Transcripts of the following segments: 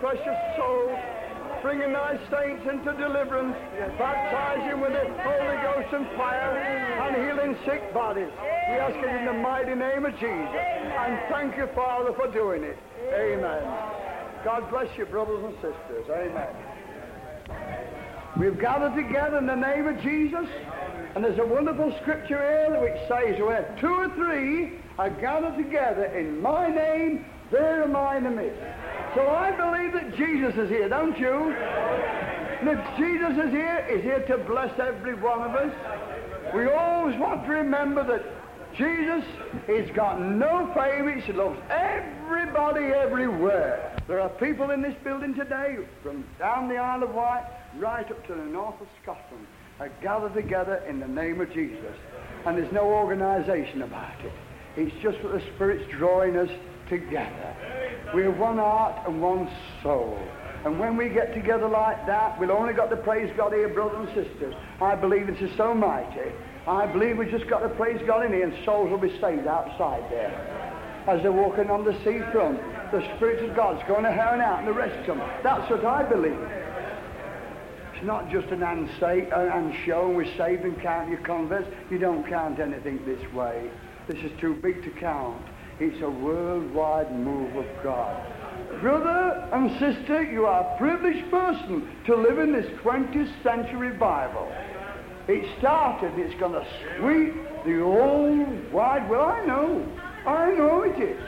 precious souls, bringing thy saints into deliverance, baptizing with the Holy Ghost and fire, and healing sick bodies. We ask it in the mighty name of Jesus. And thank you, Father, for doing it. Amen. God bless you, brothers and sisters. Amen. We've gathered together in the name of Jesus, and there's a wonderful scripture here which says, where two or three are gathered together in my name, there am I in the midst. So I believe that Jesus is here, don't you? That Jesus is here, is here to bless every one of us. We always want to remember that Jesus, He's got no favorites. He loves everybody everywhere. There are people in this building today, from down the Isle of Wight right up to the north of Scotland, are gathered together in the name of Jesus. And there's no organization about it. It's just that the Spirit's drawing us together. We're one heart and one soul. And when we get together like that, we've only got to praise God here, brothers and sisters. I believe this is so mighty. I believe we've just got to praise God in here and souls will be saved outside there. As they're walking on the seafront, the Spirit of God's going to hurn out and the rest of them. That's what I believe. It's not just an and, say, and show and we're saved and count your converts. You don't count anything this way. This is too big to count. It's a worldwide move of God. Brother and sister, you are a privileged person to live in this 20th century Bible. It started, it's going to sweep the old wide world. I know. I know it is.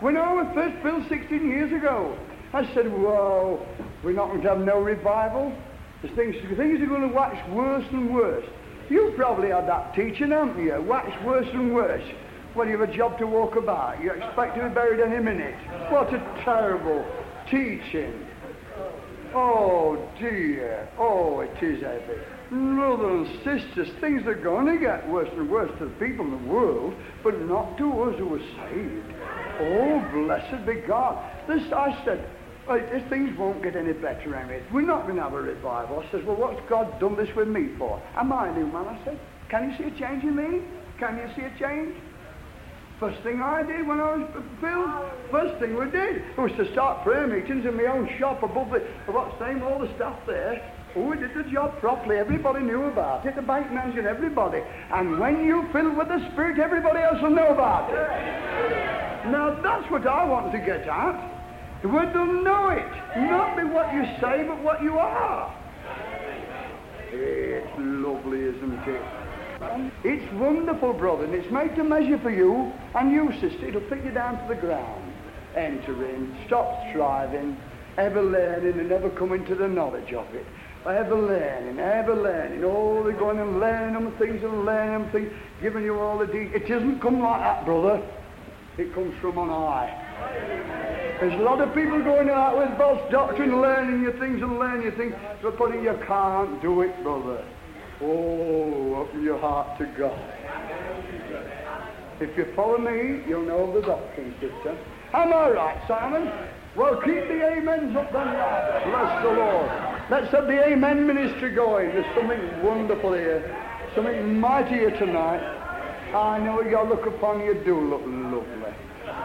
When I was first built 16 years ago, I said, whoa, we're not going to have no revival. Things, things are going to wax worse and worse. You probably had that teaching, haven't you? Wax worse and worse. Well, you have a job to walk about. You expect to be buried any minute. What a terrible teaching. Oh, dear. Oh, it is heavy. Brothers and sisters, things are going to get worse and worse to the people in the world, but not to us who are saved. Oh, blessed be God. This, I said, Right, things won't get any better, Emmett. We're not going to have a revival. I says, well, what's God done this with me for? Am I a new man? I said, can you see a change in me? Can you see a change? First thing I did when I was filled, first thing we did was to start prayer meetings in my own shop above the, what's the name, all the stuff there. We did the job properly. Everybody knew about it. The bank manager, everybody. And when you fill with the Spirit, everybody else will know about it. Now, that's what I want to get at. The word will know it. Not be what you say, but what you are. It's lovely, isn't it? It's wonderful, brother, and it's made to measure for you and you, sister. It'll fit you down to the ground. Enter in, stop striving, ever learning and never coming to the knowledge of it. Ever learning, ever learning. Oh, they're going and learning them things and learning them things, giving you all the details. It doesn't come like that, brother. It comes from on high. There's a lot of people going out with false doctrine, learning your things and learning your things, but putting you can't do it, brother. Oh, open your heart to God. If you follow me, you'll know the doctrine, sister. Am I right, Simon? Well, keep the amens up then, lad. Bless the Lord. Let's have the amen ministry going. There's something wonderful here. Something mighty here tonight. I know you look upon you do look lovely.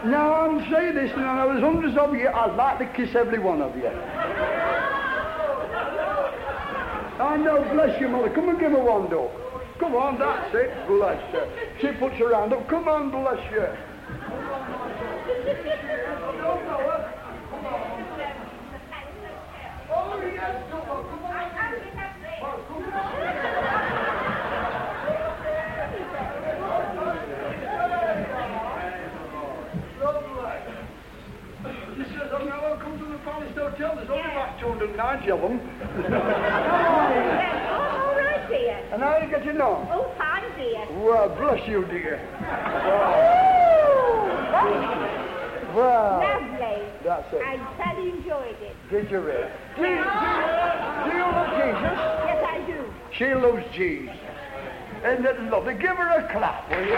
Now I'm saying this, and I was hundreds of you, I'd like to kiss every one of you. Ah, I know, bless you, mother. Come and give her one, dog. Come on, that's it. Bless her. She puts her hand up. Come on, bless you. Oh, yes, come on, come on. Hotel. There's only about 290 of them. oh, all right, dear. And how you get your know? Oh, fine, dear. Well, bless you, dear. Oh, oh well, lovely. that's it. I thoroughly enjoyed it. Did you really? Do you, do, you, do you love Jesus? Yes, I do. She loves Jesus. Isn't it lovely? Give her a clap, will you?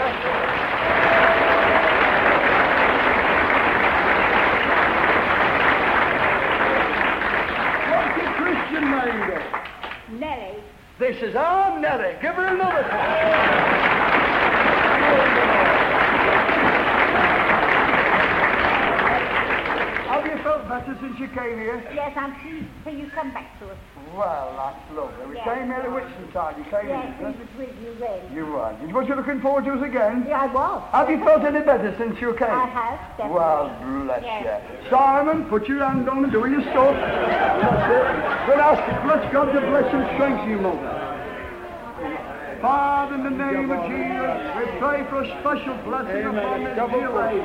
What's your Christian name, then? Nellie. This is our Nellie. Give her another clap. Have you felt better since you came here? Yes, I'm pleased for you come back to us. Well, that's lovely. We Yeah. came here at Whitsuntide. You came Yes, was with you then. You were. Was you looking forward to us again? Yeah, I was. Have you felt any better since you came? I have, definitely. Well, bless Yes. you. Simon, put your hand on and do your stuff. That's it. But ask bless God to bless and strengthen you, mother. Father, in the name of Jesus, we pray for a special blessing upon this dear lady.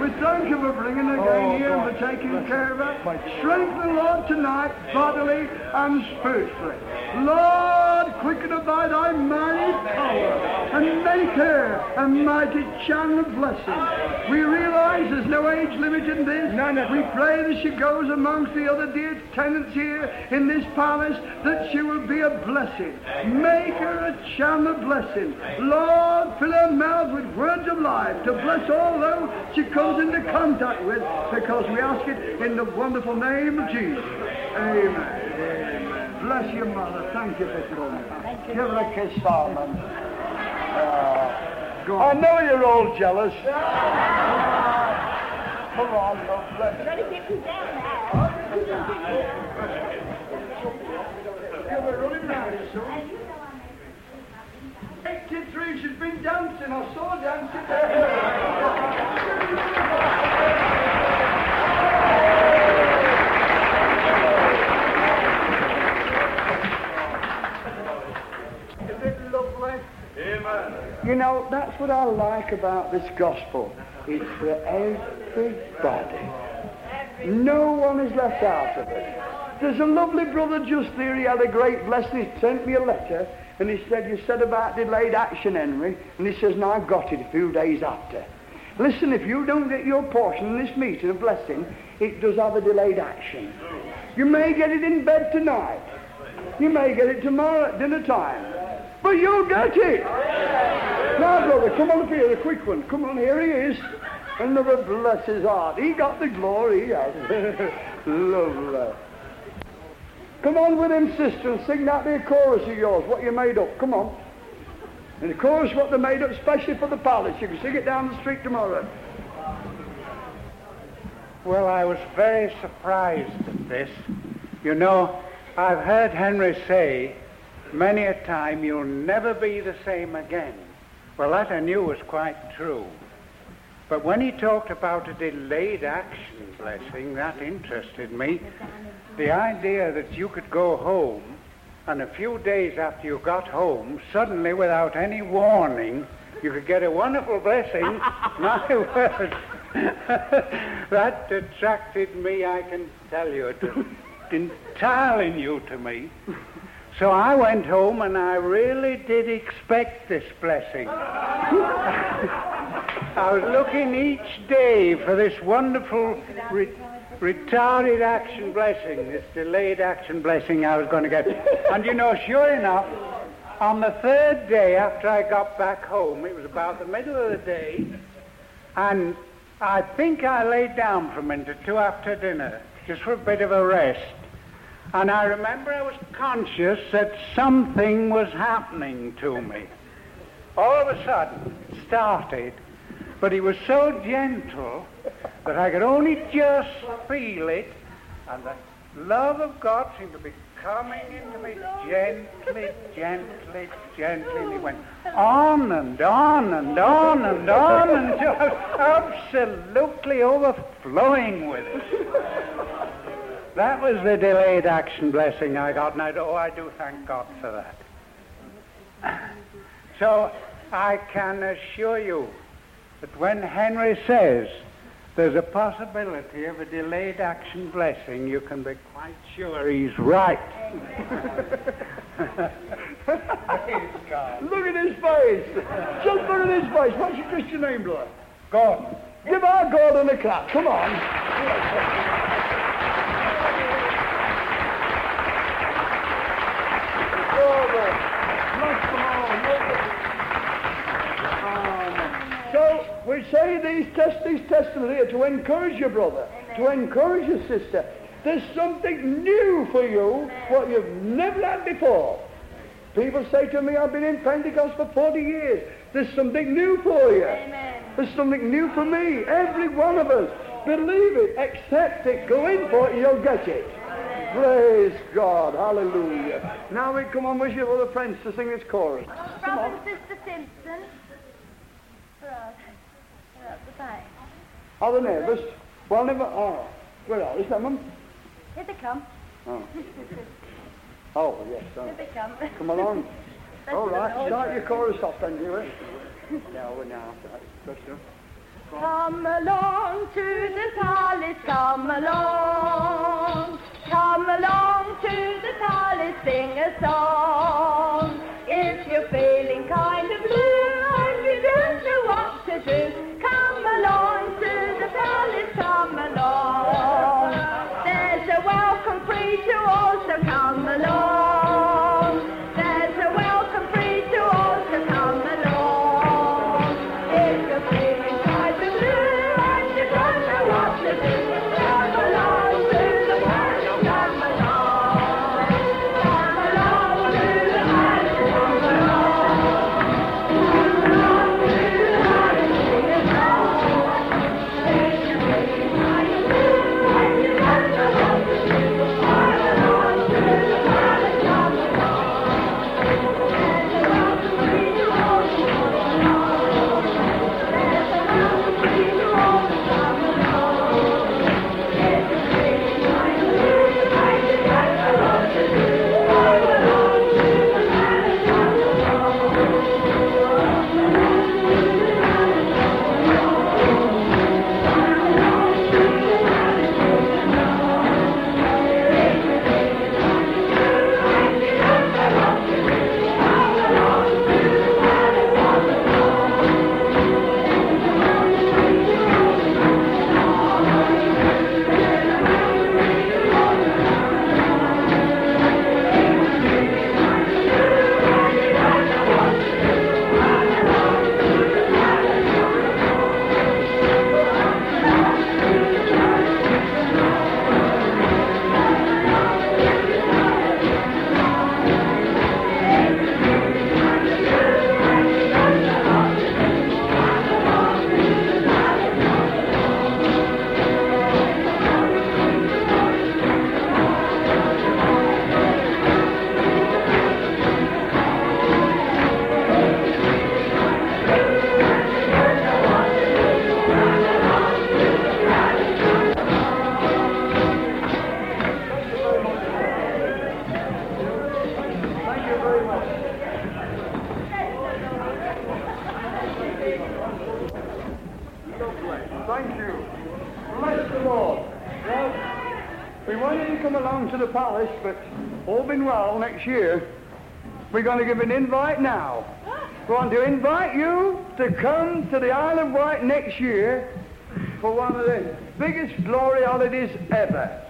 We thank you for bringing her again here and for taking care of her. Strengthen, Lord, tonight, bodily and spiritually. Lord, quicken her by thy mighty power and make her a mighty channel of blessing. We realize there's no age limit in this. We pray that she goes amongst the other dear tenants here in this palace, that she will be a blessing. Make her a channel of blessing. Lord, fill her mouth with words of life to bless all those she comes into contact with, because we ask it in the wonderful name of Jesus. Amen. Amen. Bless your mother. Thank you for coming. Give her a kiss, Simon. Uh, I know you're all jealous. Come on, love, bless Better get you down now. Give her a running round, son. Hey, Kid Three, she's been dancing. I saw dancing. Is it lovely? Amen. You know, that's what I like about this gospel. It's for everybody. No one is left out of it. There's a lovely brother just there. He had a great blessing. He sent me a letter and he said, You said about delayed action, Henry. And he says, Now I got it a few days after. Listen, if you don't get your portion in this meeting of blessing, it does have a delayed action. You may get it in bed tonight. You may get it tomorrow at dinner time. But you'll get it. Now, brother, come on up here, a quick one. Come on, here he is. And Another bless his heart. He got the glory, he has. Lovely. Come on with him, sister, and sing that there chorus of yours, what you made up. Come on. And the chorus, what they made up specially for the palace. You can sing it down the street tomorrow. Well, I was very surprised at this. You know, I've heard Henry say many a time, you'll never be the same again. Well, that I knew was quite true. But when he talked about a delayed action blessing, that interested me. The idea that you could go home and a few days after you got home, suddenly without any warning, you could get a wonderful blessing. My word. that attracted me, I can tell you. It entirely new to me. So I went home and I really did expect this blessing. I was looking each day for this wonderful re- retarded action blessing, this delayed action blessing I was going to get. And you know, sure enough, on the third day after I got back home, it was about the middle of the day, and I think I laid down for a minute or two after dinner, just for a bit of a rest. And I remember I was conscious that something was happening to me. All of a sudden, it started, but he was so gentle that I could only just feel it, and the love of God seemed to be coming into me gently, gently, gently, and he went on and on and on and on until I was absolutely overflowing with it. That was the delayed action blessing I got, and I, oh, I do thank God for that. So I can assure you that when Henry says there's a possibility of a delayed action blessing, you can be quite sure he's right. Look at his face. Just look at his face. What's your Christian name, brother? God. Give our God a clap. Come on. Brother, bless them all. Amen. So we say these, test, these testimonies here to encourage your brother, to encourage your sister. There's something new for you, what you've never had before. People say to me, I've been in Pentecost for 40 years. There's something new for you. Amen. There's something new for me. Every one of us. Believe it. Accept it. Go in for it. You'll get it. Praise God. Hallelujah. Now we come on with your other friends to sing this chorus. Brother and Sister Simpson. Right at the back. Are the neighbours? Well, never. Oh, where are they? Some of them? Here they come. Oh. Oh, yes. Oh. Here they come. Come along. All the right. Start your chorus off then, do it. No, we're now. That's good. Come along to the palace, come along. Come along to the palace, sing a song. If you're feeling kind of blue and you don't know what to do, come along to the palace, come along. There's a welcome preacher also, come along. We're going to give an invite now. We want to invite you to come to the Isle of Wight next year for one of the biggest glory holidays ever.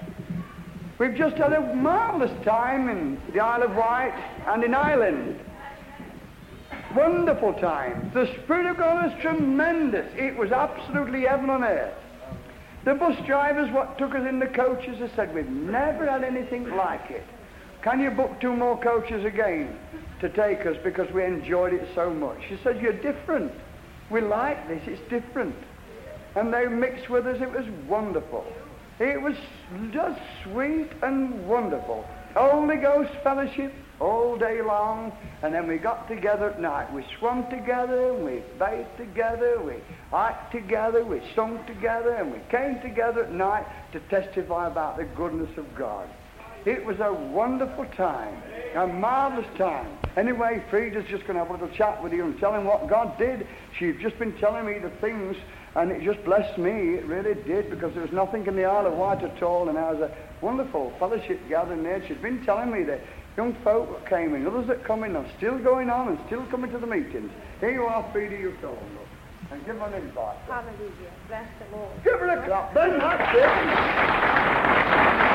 We've just had a marvelous time in the Isle of Wight and in Ireland. Wonderful time. The Spirit of God was tremendous. It was absolutely heaven on earth. The bus drivers what took us in the coaches have said, we've never had anything like it. Can you book two more coaches again to take us because we enjoyed it so much? She said, you're different. We like this. It's different. And they mixed with us. It was wonderful. It was just sweet and wonderful. Holy Ghost fellowship all day long, and then we got together at night. We swum together, we bathed together, we ate together, we sung together, and we came together at night to testify about the goodness of God. It was a wonderful time, a marvelous time. Anyway, Frida's just going to have a little chat with you and tell him what God did. She's just been telling me the things, and it just blessed me. It really did, because there was nothing in the Isle of Wight at all, and there was a wonderful fellowship gathering there. She's been telling me that young folk that came in, others that come in, are still going on and still coming to the meetings. Here you are, Frida, you've told. And give them an invite. Hallelujah. Bless the Lord. Give her a clap, then that's it.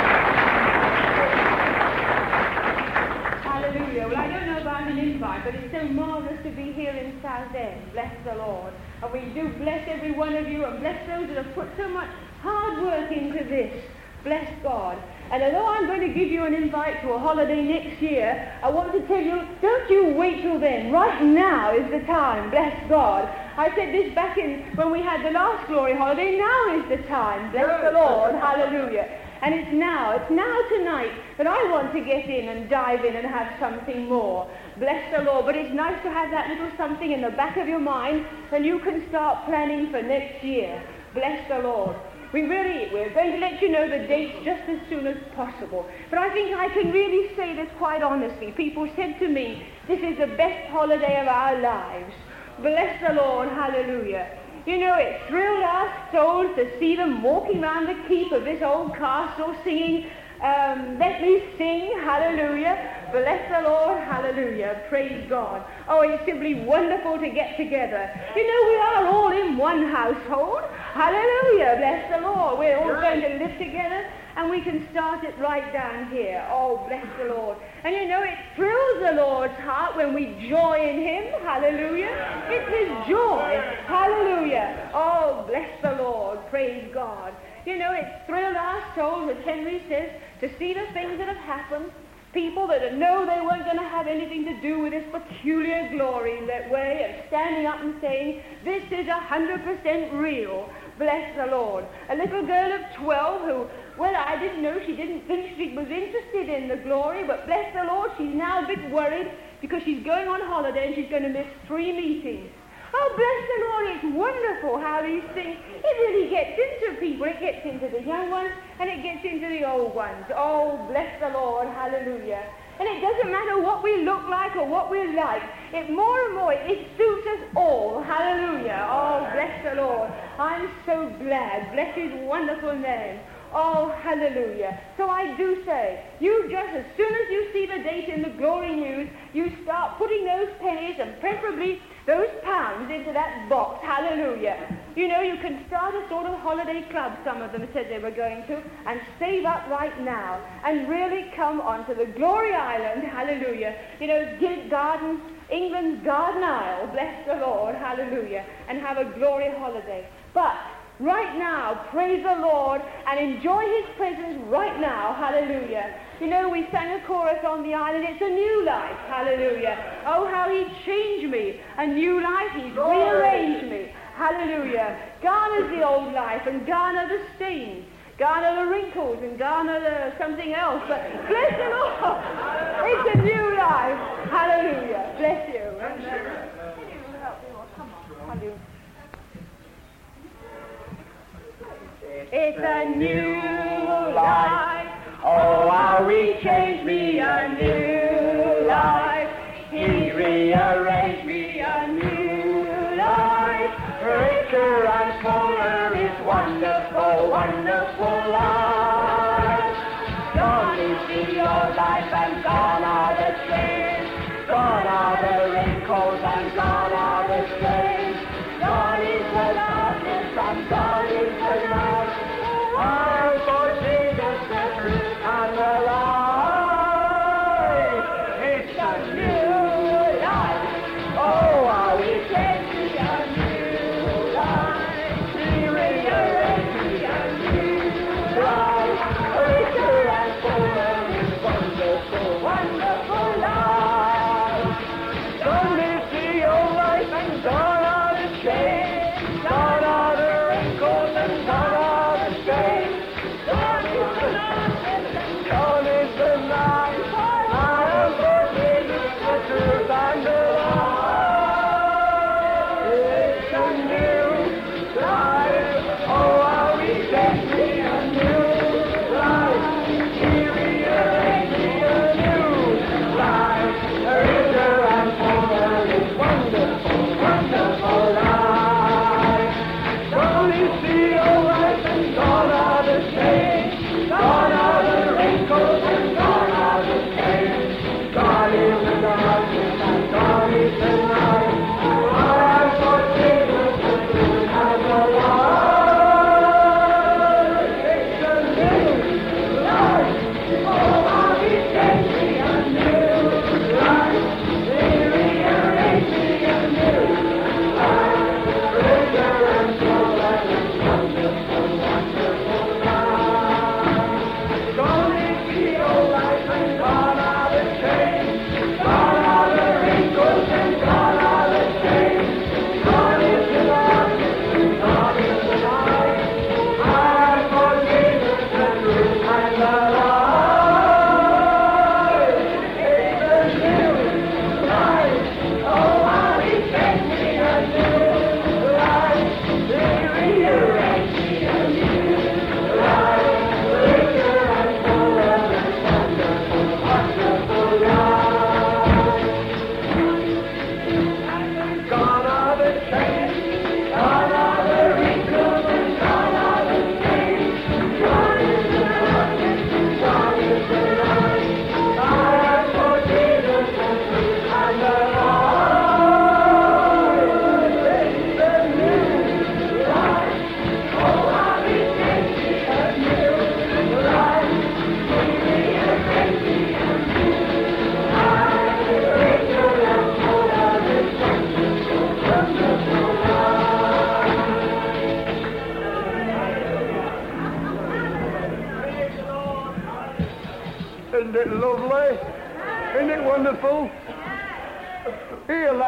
Hallelujah. Well, I don't know about an invite, but it's so marvellous to be here in Southend. Bless the Lord. And we do bless every one of you and bless those that have put so much hard work into this. Bless God. And although I'm going to give you an invite to a holiday next year, I want to tell you, don't you wait till then. Right now is the time, bless God. I said this back in when we had the last glory holiday. Now is the time, bless the Lord, hallelujah. And it's now, it's now tonight that I want to get in and dive in and have something more. Bless the Lord. But it's nice to have that little something in the back of your mind and you can start planning for next year. Bless the Lord. We really, we're going to let you know the dates just as soon as possible. But I think I can really say this quite honestly. People said to me, this is the best holiday of our lives. Bless the Lord. Hallelujah. You know, it thrilled our souls to see them walking round the keep of this old castle singing, um, let me sing, hallelujah, bless the Lord, hallelujah, praise God. Oh, it's simply wonderful to get together. You know, we are all in one household, hallelujah, bless the Lord. We're all going to live together and we can start it right down here. Oh, bless the Lord. And you know, it thrills the Lord's heart when we join in Him. Hallelujah. It's His joy. Hallelujah. Oh, bless the Lord. Praise God. You know, it thrilled our souls, as Henry says, to see the things that have happened. People that know they weren't going to have anything to do with this peculiar glory in that way of standing up and saying, this is a hundred percent real. Bless the Lord. A little girl of 12 who, well, I didn't know she didn't think she was interested in the glory, but bless the Lord, she's now a bit worried because she's going on holiday and she's going to miss three meetings. Oh, bless the Lord, it's wonderful how these things, it really gets into people. It gets into the young ones and it gets into the old ones. Oh, bless the Lord, hallelujah. And it doesn't matter what we look like or what we're like. It more and more, it suits us all. Hallelujah. Oh, bless the Lord. I'm so glad. Bless his wonderful name. Oh, hallelujah. So I do say, you just, as soon as you see the date in the Glory News, you start putting those pennies and preferably those pounds into that box. Hallelujah. You know, you can start a sort of holiday club, some of them said they were going to, and save up right now and really come onto the Glory Island. Hallelujah. You know, Garden, England's Garden Isle. Bless the Lord. Hallelujah. And have a glory holiday. But right now, praise the Lord and enjoy his presence right now. Hallelujah. You know, we sang a chorus on the island, it's a new life. Hallelujah. Oh, how he changed me. A new life, he's rearranged me. Hallelujah. Garner the old life and garner the stains. Garner the wrinkles and garner the something else. But bless the Lord. It's a new life. Hallelujah. Bless you. Can you help me? Come on. Hallelujah. It's a new life. Oh, how he changed me a new life. He rearranged me a new life. Richer and fuller is wonderful, wonderful life. Gone is the old life and gone are the chains. Gone are the wrinkles and gone are the stains. Gone is the darkness and gone Oh.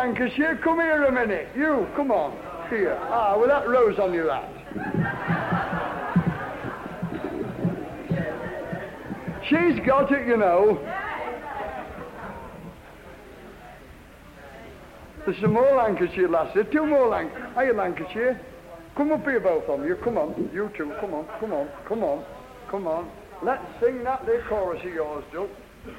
Lancashire, come here a minute. You, come on. Here. Ah, with that rose on your hat. She's got it, you know. There's some more Lancashire lasses. Two more Lanc. Are you Lancashire? Come up here, both of you. Come on. You two. Come on. Come on. Come on. Come on. Let's sing that there chorus of yours, Duke.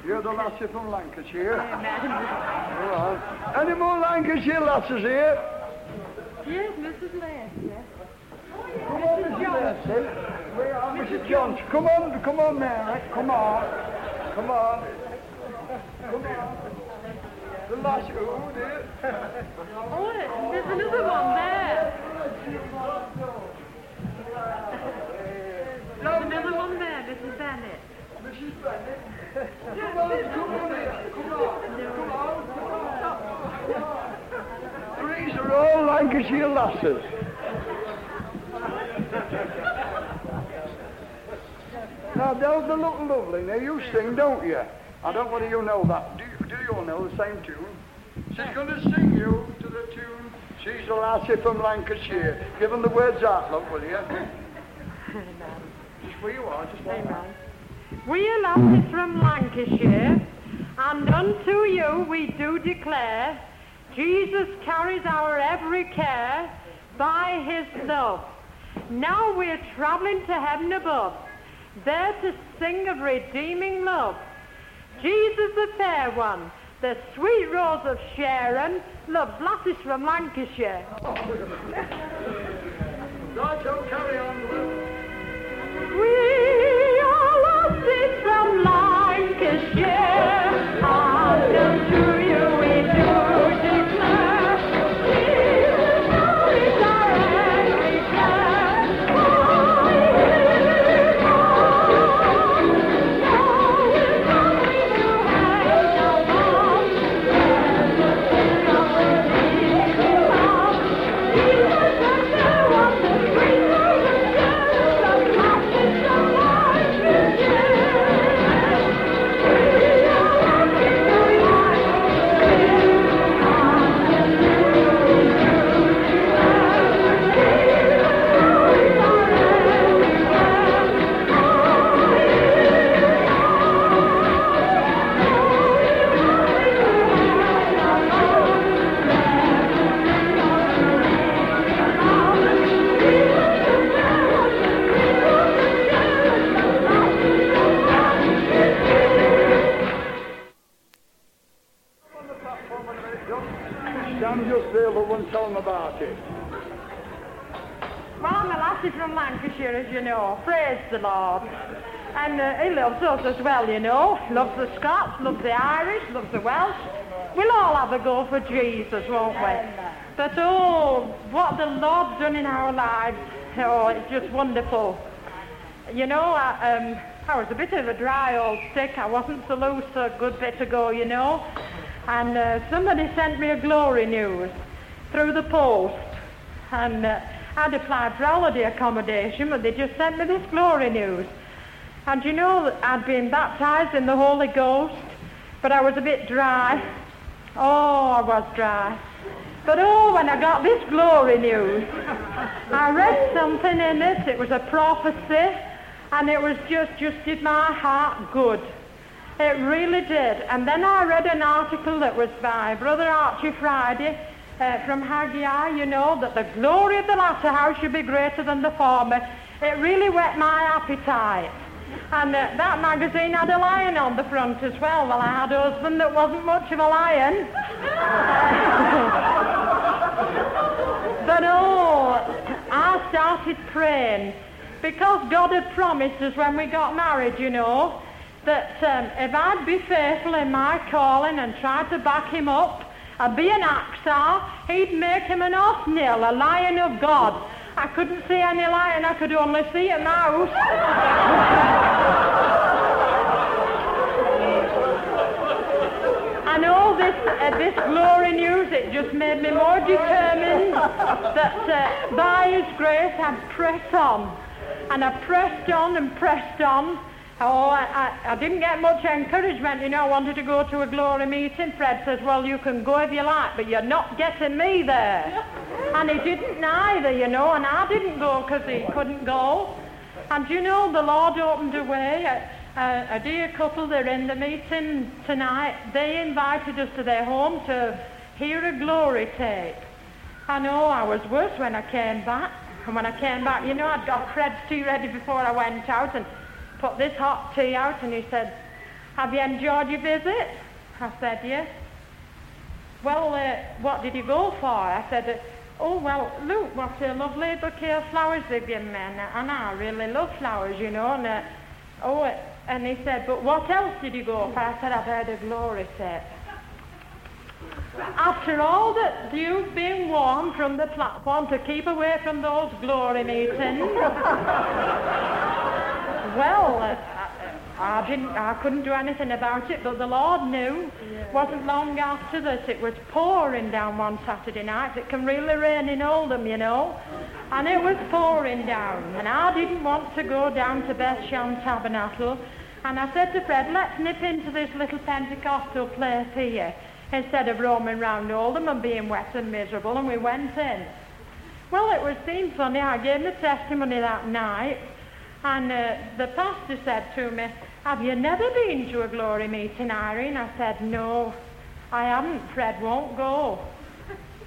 You're the lassie from Lancashire. All right. Any more Lancashire lasses here? Yes, Mrs. Lester. Come on, Mrs. Johnson. Where are Mrs. Johnson? Come on, come on, Mary. Come on. Come on. Come on. The lassie. Oh, dear. Oh, there's another one there. There's another one there, Mrs. Bennett. Mrs. Bennett. These are all Lancashire lasses. Now, don't they look lovely? Now, you sing, don't you? I don't know you know that. Do you, do you all know the same tune? She's going to sing you to the tune, She's a lassie from Lancashire. Give them the words out, love, will you? Just where you are, just like We are lasses from Lancashire, and unto you we do declare, Jesus carries our every care by his love. Now we're traveling to heaven above, there to sing of redeeming love. Jesus the fair one, the sweet rose of Sharon, loves lasses from Lancashire. Right, so carry on. We are lasses from Lancashire, and unto from Lancashire, as you know. Praise the Lord. And uh, he loves us as well, you know. Loves the Scots, loves the Irish, loves the Welsh. We'll all have a go for Jesus, won't we? But oh, what the Lord's done in our lives. Oh, it's just wonderful. You know, I, um, I was a bit of a dry old stick. I wasn't so loose a good bit ago, you know. And uh, somebody sent me a glory news through the post. And uh, I'd applied for holiday accommodation, but they just sent me this glory news. And you know, I'd been baptized in the Holy Ghost, but I was a bit dry. Oh, I was dry. But oh, when I got this glory news, I read something in it. It was a prophecy, and it was just, just did my heart good. It really did. And then I read an article that was by Brother Archie Friday uh, from Haggai, you know, that the glory of the latter house should be greater than the former. It really whet my appetite. And uh, that magazine had a lion on the front as well. Well, I had a husband that wasn't much of a lion. but oh, I started praying because God had promised us when we got married, you know, that um, if I'd be faithful in my calling and try to back him up and be an Achsah, he'd make him an Othniel, a lion of God. I couldn't see any lion, I could only see a mouse. And all this, uh, this glory news, it just made me more determined that uh, by His grace I'd press on. And I pressed on and pressed on. Oh, I, I, I didn't get much encouragement, you know. I wanted to go to a glory meeting. Fred says, well, you can go if you like, but you're not getting me there. and he didn't neither, you know, and I didn't go because he couldn't go. And you know, the Lord opened a way. A, a, uh, a dear couple, they're in the meeting tonight. They invited us to their home to hear a glory tape. I know I was worse when I came back. And when I came back, you know, I'd got Fred's tea ready before I went out and put this hot tea out, and he said, have you enjoyed your visit? I said, yes. Well, uh, what did you go for? I said, oh, well, look, what a lovely bouquet of flowers they've given me, and, I really love flowers, you know, and, uh, oh, and he said, but what else did you go for? I said, I've heard a glory tape. After all that you've been warned from the platform to keep away from those glory meetings, well, uh, I, I, didn't, I couldn't do anything about it, but the Lord knew. Yeah. Wasn't long after that it was pouring down one Saturday night. It can really rain in Oldham, you know. And it was pouring down, and I didn't want to go down to Beth Bethshan Tabernacle. And I said to Fred, let's nip into this little Pentecostal place here instead of roaming round Oldham and being wet and miserable, and we went in. Well, it was seemed funny. I gave the testimony that night, and uh, the pastor said to me, have you never been to a glory meeting, Irene? I said, no, I haven't. Fred won't go.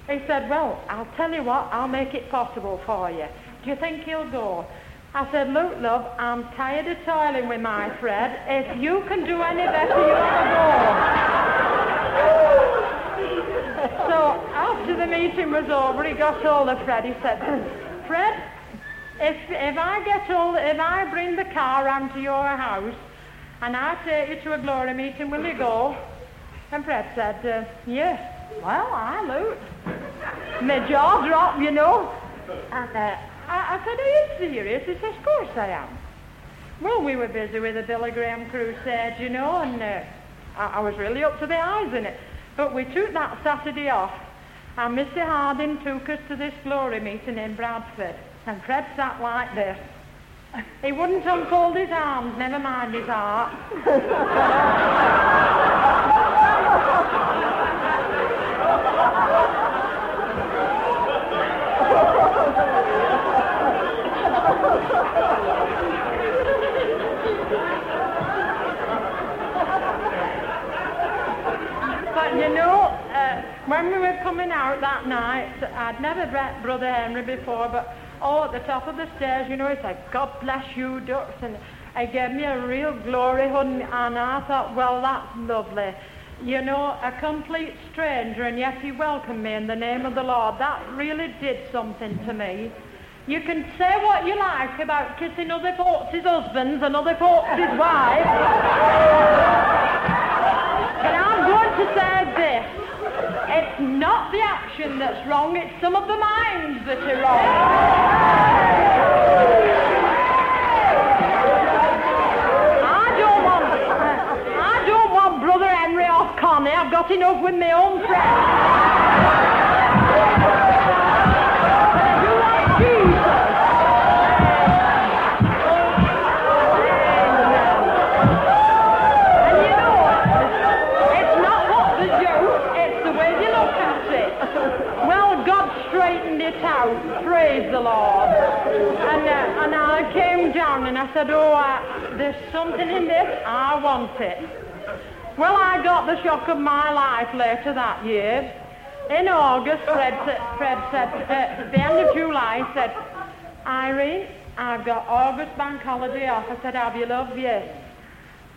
He said, well, I'll tell you what, I'll make it possible for you. Do you think he'll go? I said, look, love, I'm tired of toiling with my Fred. If you can do any better, you'll go. so after the meeting was over, he got hold of Fred. He said, Fred, if, if I get all, if I bring the car round to your house and I take you to a glory meeting, will you go? And Fred said, uh, yes. Well, I look. My jaw dropped, you know. And uh, I, I said, are you serious? He says, of course I am. Well, we were busy with the Billy Graham crusade, you know, and uh, I, I was really up to the eyes in it. But we took that Saturday off, and Mr. Harding took us to this glory meeting in Bradford. And Fred sat like this. He wouldn't unfold his arms, never mind his heart. but you know, uh, when we were coming out that night, I'd never met Brother Henry before, but oh, at the top of the stairs, you know, he said, God bless you, ducks. And he gave me a real glory hug, and I thought, well, that's lovely. You know, a complete stranger, and yet he welcomed me in the name of the Lord. That really did something to me. You can say what you like about kissing other folks' husbands and other folks' wives. but I'm going to say this. It's not the action that's wrong, it's some of the minds that are wrong. I don't want, I don't want Brother Henry off Connie. I've got enough with my own friends. Praise the Lord. And, I came down and I said, oh, uh, there's something in this. I want it. Well, I got the shock of my life later that year. In August, Fred, Fred said, uh, at the end of July, he said, Irene, I've got August bank holiday off. I said, have you, love? Yes.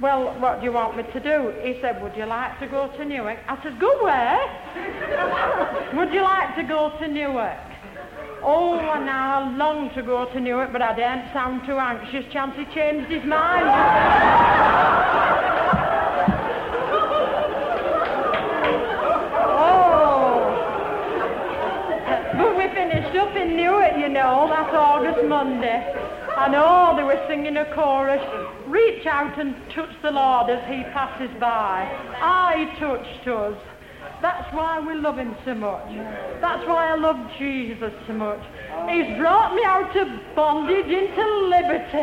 Well, what do you want me to do? He said, would you like to go to Newark? I said, go where? would you like to go to Newark? Oh, and I long to go to Newark, but I daren't sound too anxious. Chance he changed his mind. oh. But we finished up in Newark, you know. That's August Monday. And oh, they were singing a chorus. Reach out and touch the Lord as he passes by. I touched us. That's why we love him so much. That's why I love Jesus so much. He's brought me out of bondage into liberty.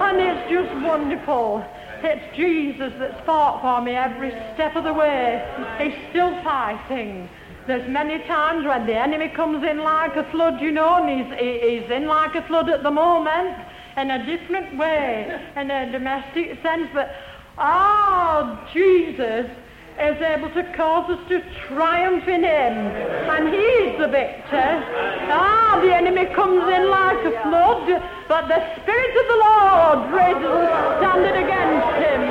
And it's just wonderful. It's Jesus that's fought for me every step of the way. He's still fighting. There's many times when the enemy comes in like a flood, you know, and he's, he's in like a flood at the moment in a different way, in a domestic sense. But, oh, Jesus is able to cause us to triumph in him. And he's the victor. Ah, the enemy comes in like a flood, but the Spirit of the Lord raises a standard against him.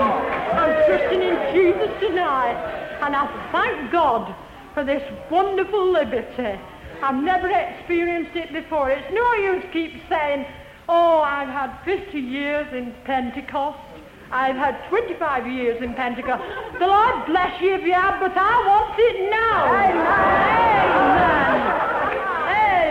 I'm trusting in Jesus tonight. And I thank God for this wonderful liberty. I've never experienced it before. It's no use keep saying, oh, I've had 50 years in Pentecost. I've had 25 years in Pentecost. The Lord bless you if you have, but I want it now. Amen.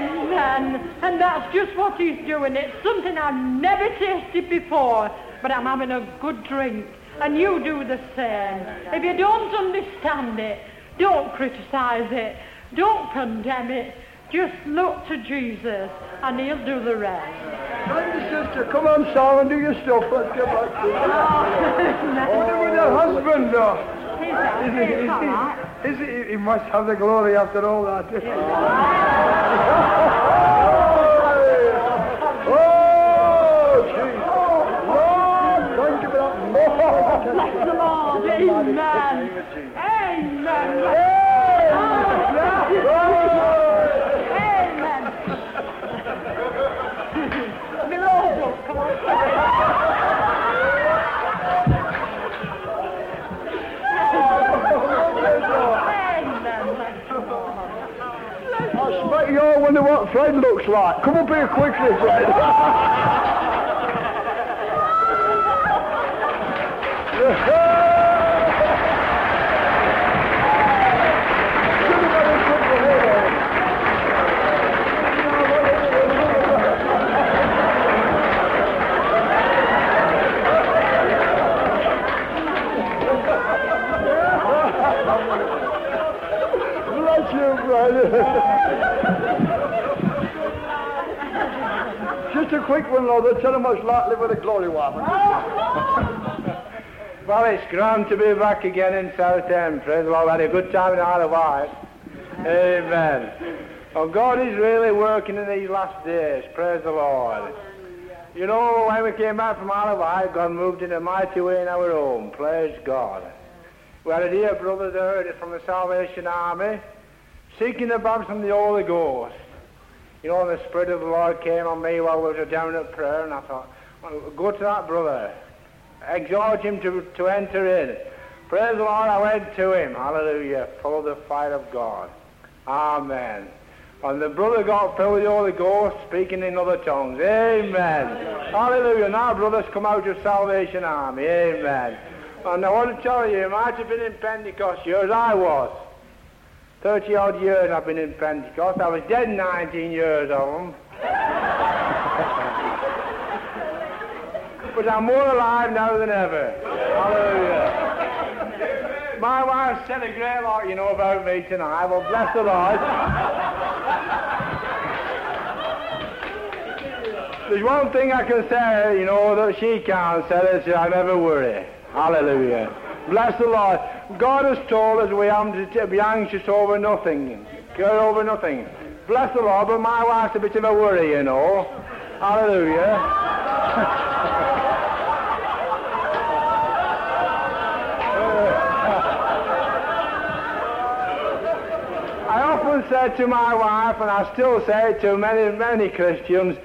Amen. And that's just what he's doing. It's something I've never tasted before, but I'm having a good drink. And you do the same. If you don't understand it, don't criticize it. Don't condemn it. Just look to Jesus and he'll do the rest. You, sister. Come on, Sarah, do your stuff. Let's get back to it. What with your husband? Uh, is he, is he, is he, he must have the glory after all that. oh, Jesus. Lord, thank you for that. Bless the Lord. Amen. Amen. Amen. Milord, come on. Amen. I expect you all wonder what Fred looks like. Come up here quickly, Fred. Bless you, Fred. A quick one, Lord. Tell him what's like living with a glory woman. Well, it's grand to be back again in Southend. Praise the Lord. We had a good time in Isle of Wight. Amen. Oh, God is really working in these last days. Praise the Lord. You know, when we came back from Isle of Wight, God moved in a mighty way in our home. Praise God. We had a dear brother there from the Salvation Army seeking the baptism of the Holy Ghost. You know, the Spirit of the Lord came on me while we were down at prayer, and I thought, well, go to that brother. Exhort him to, to enter in. Praise the Lord, I went to him. Hallelujah. Full of the fire of God. Amen. And the brother got filled with the Holy Ghost, speaking in other tongues. Amen. Hallelujah. Now brothers come out of Salvation Army. Amen. And I want to tell you, you might have been in Pentecost years. I was. 30 odd years I've been in Pentecost. I was dead 19 years them. but I'm more alive now than ever. Hallelujah. My wife said a great lot, you know, about me tonight. Well, bless the Lord. There's one thing I can say, you know, that she can't say, is I never worry. Hallelujah. Bless the Lord. God has told us we have to be anxious over nothing, care over nothing. Bless the Lord, but my wife's a bit of a worry, you know. Hallelujah. I often said to my wife, and I still say it to many, many Christians,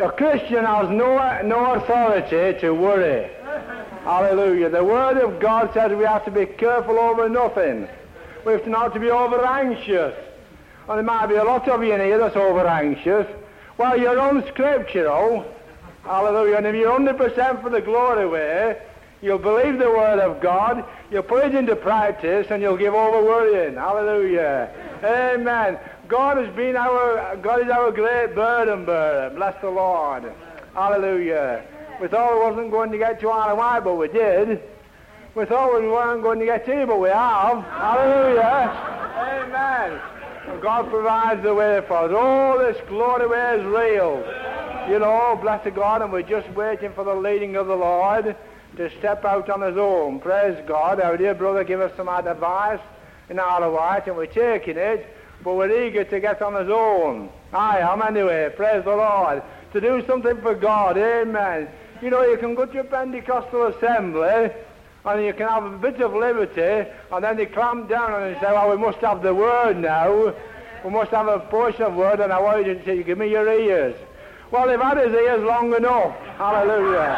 a Christian has no, no authority to worry. Hallelujah. The Word of God says we have to be careful over nothing. We have to not to be over anxious. And there might be a lot of you in here that's over anxious. Well, you're unscriptural. Oh. Hallelujah. And if you're 100% for the glory way, you'll believe the Word of God, you'll put it into practice, and you'll give over worrying. Hallelujah. Amen. God has been our, God is our great burden bearer. Bless the Lord. Hallelujah. We thought we wasn't going to get to Isle of but we did. We thought we weren't going to get here, but we have. Hallelujah. Amen. God provides the way for us. All this glory way is real. You know, bless the God, and we're just waiting for the leading of the Lord to step out on his own. Praise God. Our dear brother gave us some advice in of Wight, and we're taking it, but we're eager to get on his own. I am anyway. Praise the Lord. To do something for God. Amen. You know, you can go to a Pentecostal assembly and you can have a bit of liberty, and then they clamp down and say, well, we must have the word now. We must have a portion of word, and I want you to say, give me your ears. Well, they've had his ears long enough. Hallelujah.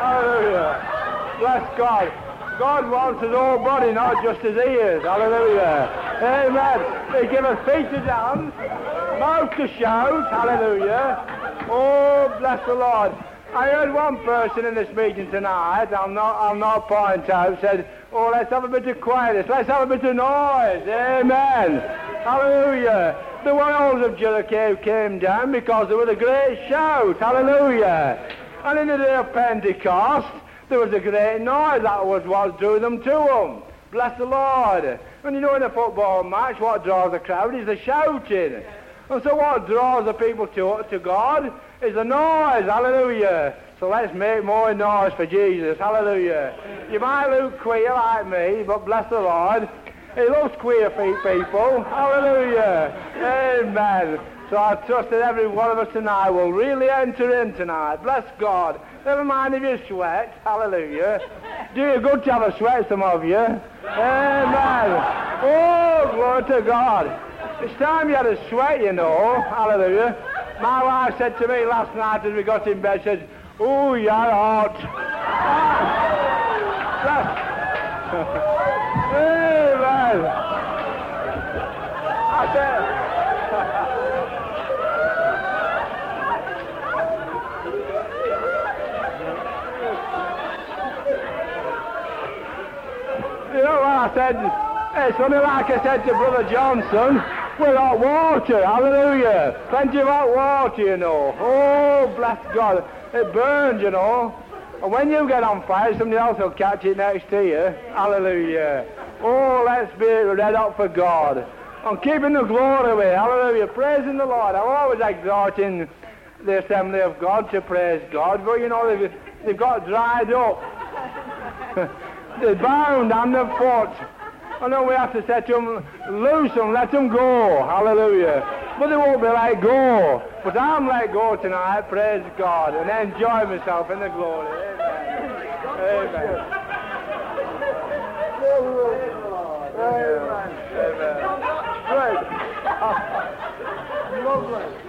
Hallelujah. Bless God. God wants his whole body, not just his ears. Hallelujah. Amen. He give us feet to dance, mouth to shout. Hallelujah. Oh, bless the Lord. I heard one person in this meeting tonight, I'll not, I'll not point out, said, oh, let's have a bit of quietness, let's have a bit of noise. Amen. Hallelujah. The walls of Jericho came down because there was a great shout. Hallelujah. And in the day of Pentecost, there was a great noise that was what drew them to them. Bless the Lord. And you know in a football match, what draws the crowd is the shouting. And so what draws the people to, to God is the noise. Hallelujah. So let's make more noise for Jesus. Hallelujah. You might look queer like me, but bless the Lord. He loves queer feet people. Hallelujah. Amen. So I trust that every one of us tonight will really enter in tonight. Bless God. Never mind if you sweat. Hallelujah. Do you good to have a sweat, some of you. Amen. Oh, glory to God. It's time you had a sweat, you know. Hallelujah. My wife said to me last night as we got in bed, she said, Oh, you're hot. Amen. I said, you know what I said? It's only like I said to Brother Johnson, hot water, hallelujah. Plenty of hot water, you know. Oh, bless God. It burns, you know. And when you get on fire, somebody else will catch it next to you. Hallelujah. Oh, let's be red up for God. I'm keeping the glory away. Hallelujah. Praising the Lord. I'm always exhorting the assembly of God to praise God. But, you know, they've, they've got dried up. they're bound underfoot. And then we have to to them, loose them, let them go. Hallelujah. But they won't be let go. But I'm let go tonight, praise God, and enjoy myself in the glory. Amen. Amen. Amen. Amen.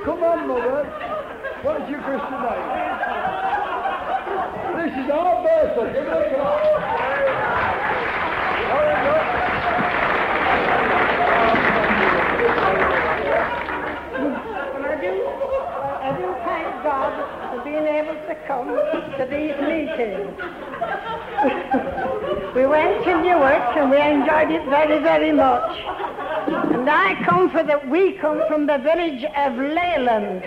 Come on, Mother. What's your Christian name? This is our birthday. Give it a clap. Very good. And I do, I do for being able to come to these meetings. we went to Newark and we enjoyed it very, very much. And I come for the, we come from the village of Leyland,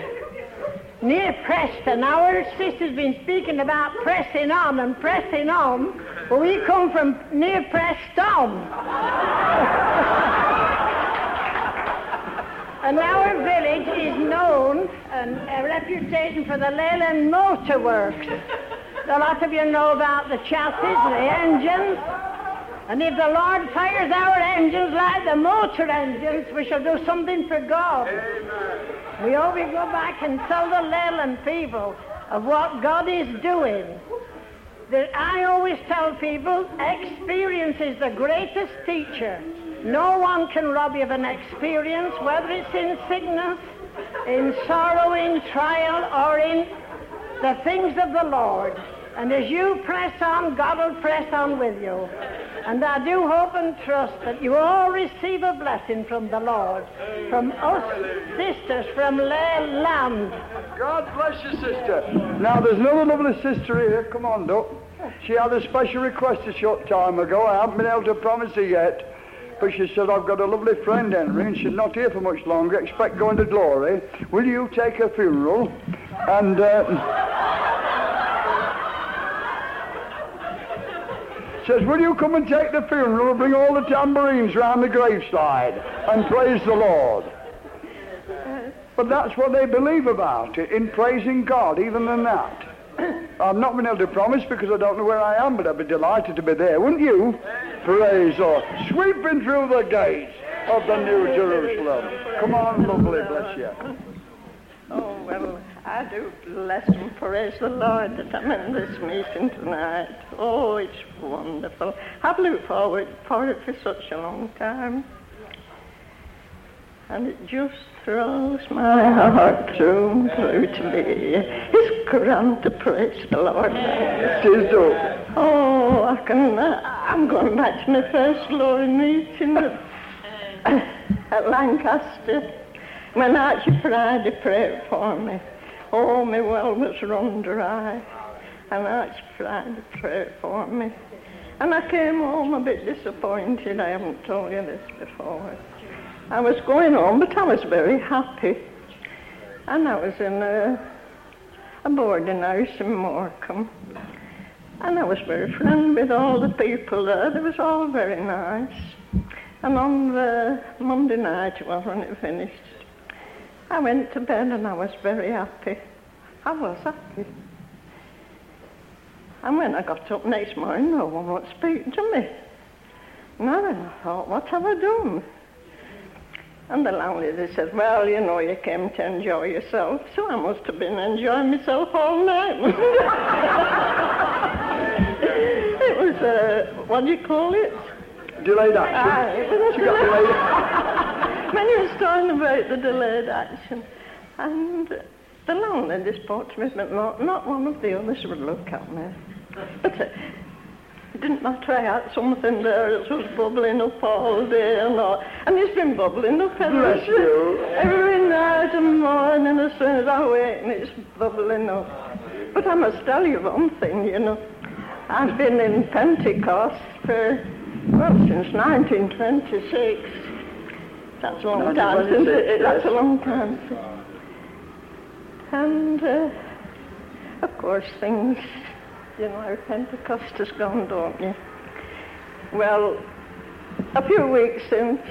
near Preston. Our sister's been speaking about pressing on and pressing on, but we come from near Preston. And our village is known and a reputation for the Leyland Motor Works. A lot of you know about the chassis, the engines. And if the Lord fires our engines like the motor engines, we shall do something for God. We always go back and tell the Leyland people of what God is doing. That I always tell people, experience is the greatest teacher. No one can rob you of an experience, whether it's in sickness, in sorrow, in trial, or in the things of the Lord. And as you press on, God will press on with you. And I do hope and trust that you all receive a blessing from the Lord, from us sisters from Leyland. God bless you, sister. Now, there's another lovely sister here. Come on, Doc. She had a special request a short time ago. I haven't been able to promise her yet. But she said, I've got a lovely friend, Henry, and she's not here for much longer. Expect going to glory. Will you take her funeral? And uh, says, Will you come and take the funeral and bring all the tambourines round the graveside and praise the Lord? But that's what they believe about it, in praising God, even than that. I've not been able to promise because I don't know where I am, but I'd be delighted to be there, wouldn't you? Praise Lord. Sweeping through the gates of the New Jerusalem. Come on, lovely, bless you. Oh, well, I do bless and praise the Lord that I'm in this meeting tonight. Oh, it's wonderful. I've looked forward for it for such a long time. And it just thrills my heart through through to be. It's grand to praise the Lord. Oh, I can, uh, I'm going back to my first glory meeting at, at Lancaster. When Archie Friday prayed for me. Oh, my well was run dry. And Archie Friday prayed for me. And I came home a bit disappointed. I haven't told you this before. I was going home, but I was very happy. And I was in uh, a, a boarding house in Morecambe. And I was very friendly with all the people there. They was all very nice. And on the Monday night was when it finished. I went to bed and I was very happy. I was happy. And when I got up next morning, no one would speak to me. And then I thought, what have I done? And the landlady said, well, you know, you came to enjoy yourself, so I must have been enjoying myself all night. it was, uh, what do you call it? Delayed action. Ah, it was a She got delayed- when you was talking about the delayed action, and the landlady spoke to me, but not, not one of the others would look at me. But uh, didn't I had something there that was bubbling up all day and all. And it's been bubbling up ever, Bless you. every night and morning as soon as I wake and it's bubbling up. But I must tell you one thing, you know. I've been in Pentecost for, well, since 1926. That's a long time since it, that's a long time. And, uh, of course, things, you know, how Pentecost has gone, don't you? Well, a few weeks since,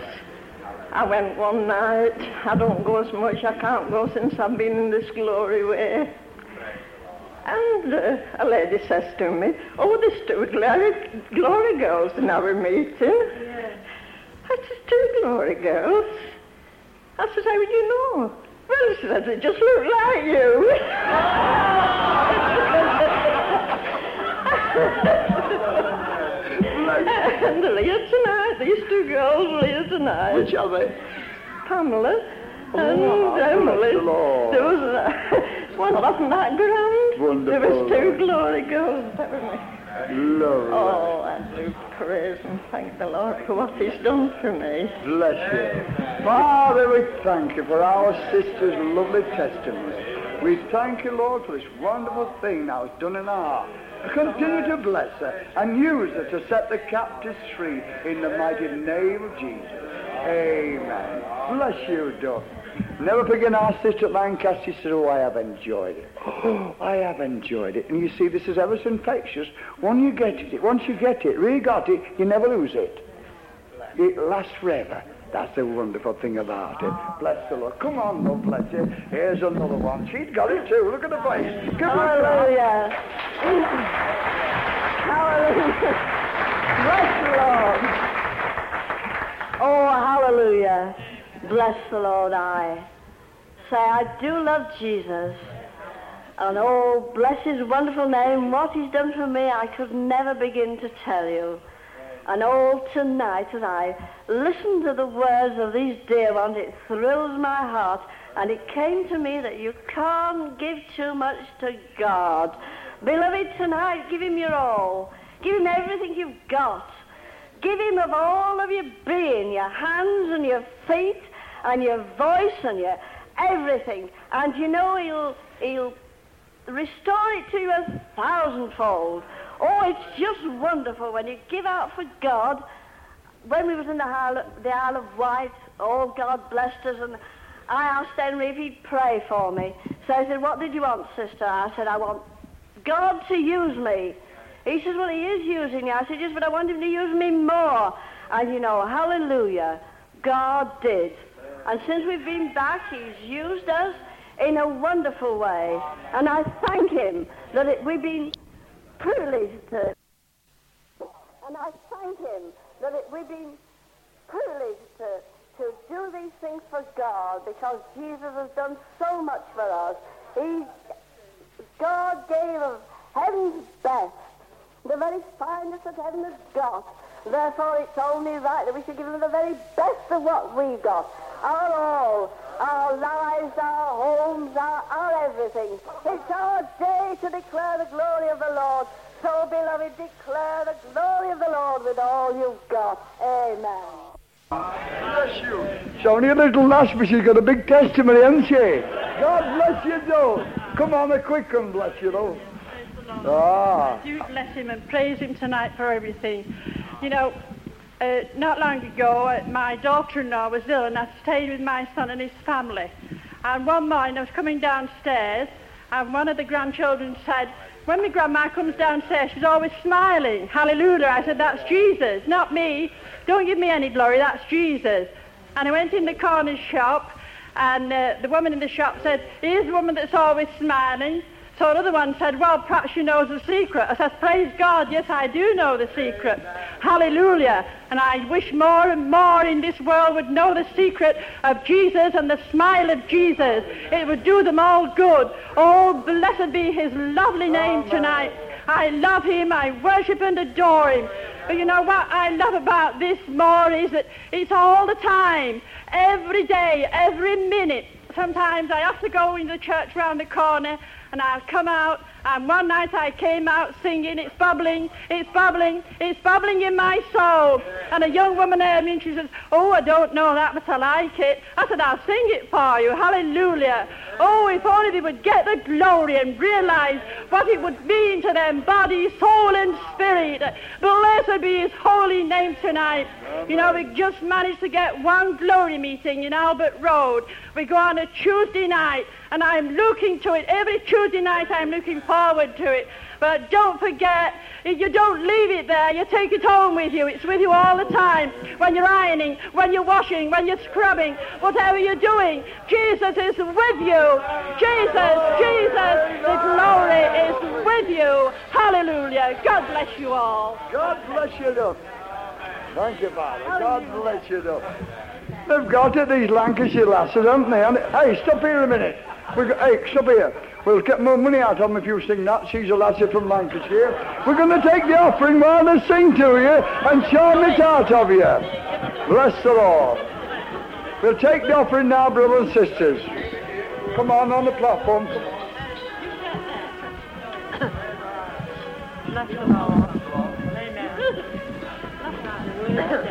I went one night. I don't go as much. I can't go since I've been in this glory way. And uh, a lady says to me, oh, there's two glory, glory girls in our meeting. I said, two glory girls? I said, how would you know? Well, it just looked like you. and they're here tonight. These two girls are here tonight. Which are they? Pamela Oh, and Emily. the There was uh, one wasn't that grand. Wonderful. There was two glory girls. That was me. Lovely. Oh, Praise and thank the Lord for what He's done for me. Bless you. Father, we thank you for our sister's lovely testimony. We thank you, Lord, for this wonderful thing that was done in our heart. Continue to bless her and use her to set the captives free in the mighty name of Jesus. Amen. Bless you, Doug. Never forget our sister at Lancaster she said, oh, I have enjoyed it. Oh, I have enjoyed it. And you see, this is ever so infectious. When you get it, once you get it, really got it, you never lose it. It lasts forever. That's the wonderful thing about it. Bless the Lord. Come on, Lord, bless you. Here's another one. She's got it too. Look at the face. Give her a clap. Hallelujah. Hallelujah. Bless the Lord. Oh, hallelujah. Bless the Lord, I say, I do love Jesus. And oh, bless his wonderful name. What he's done for me, I could never begin to tell you. And oh, tonight as I listen to the words of these dear ones, it thrills my heart. And it came to me that you can't give too much to God. Beloved, tonight, give him your all. Give him everything you've got. Give him of all of your being, your hands and your feet and your voice and your everything. And you know he'll, he'll restore it to you a thousandfold. Oh, it's just wonderful when you give out for God. When we was in the Isle, the Isle of Wight, oh, God blessed us, and I asked Henry if he'd pray for me. So I said, what did you want, sister? I said, I want God to use me. He says, well, he is using you. I said, yes, but I want him to use me more. And you know, hallelujah, God did. And since we've been back, he's used us in a wonderful way. And I thank him that it, we've been privileged to. And I thank him that it, we've been privileged to, to do these things for God because Jesus has done so much for us. He, God gave us heaven's best, the very finest that heaven has got. Therefore, it's only right that we should give him the very best of what we've got. Our all, our lives, our homes, our, our everything. It's our day to declare the glory of the Lord. So, beloved, declare the glory of the Lord with all you've got. Amen. Bless you. She's only a little lass, but she's got a big testimony, hasn't she? God bless you, though. Come on, a quick one, bless you, though. Ah. Do bless him and praise him tonight for everything. You know, uh, not long ago, my daughter-in-law was ill, and I stayed with my son and his family. And one morning, I was coming downstairs, and one of the grandchildren said, when my grandma comes downstairs, she's always smiling. Hallelujah. I said, that's Jesus, not me. Don't give me any glory, that's Jesus. And I went in the corner shop, and uh, the woman in the shop said, here's the woman that's always smiling. So another one said, well, perhaps she knows the secret. I said, praise God, yes, I do know the secret. Hallelujah. And I wish more and more in this world would know the secret of Jesus and the smile of Jesus. It would do them all good. Oh, blessed be his lovely name tonight. I love him. I worship and adore him. But you know what I love about this more is that it's all the time, every day, every minute. Sometimes I have to go in the church round the corner and I'll come out and one night I came out singing, it's bubbling, it's bubbling, it's bubbling in my soul. And a young woman heard me and she says, oh, I don't know that, but I like it. I said, I'll sing it for you. Hallelujah. Oh, if only they would get the glory and realize what it would mean to them, body, soul, and spirit. Blessed be his holy name tonight. You know, we just managed to get one glory meeting in Albert Road. We go on a Tuesday night, and I'm looking to it. Every Tuesday night I'm looking forward to it. But don't forget, you don't leave it there. You take it home with you. It's with you all the time. When you're ironing, when you're washing, when you're scrubbing, whatever you're doing, Jesus is with you. Jesus, Jesus, the glory is with you. Hallelujah. God bless you all. God bless you, though. Thank you, Father. God bless you, though. They've got it, these Lancashire lasses, haven't they? Hey, stop here a minute. We go, hey, stop here. We'll get more money out of them if you sing that. She's a lassie from Lancashire. We're going to take the offering while they sing to you and charm it out of you. Bless the Lord. We'll take the offering now, brothers and sisters. Come on, on the platform. Bless the Lord. Amen.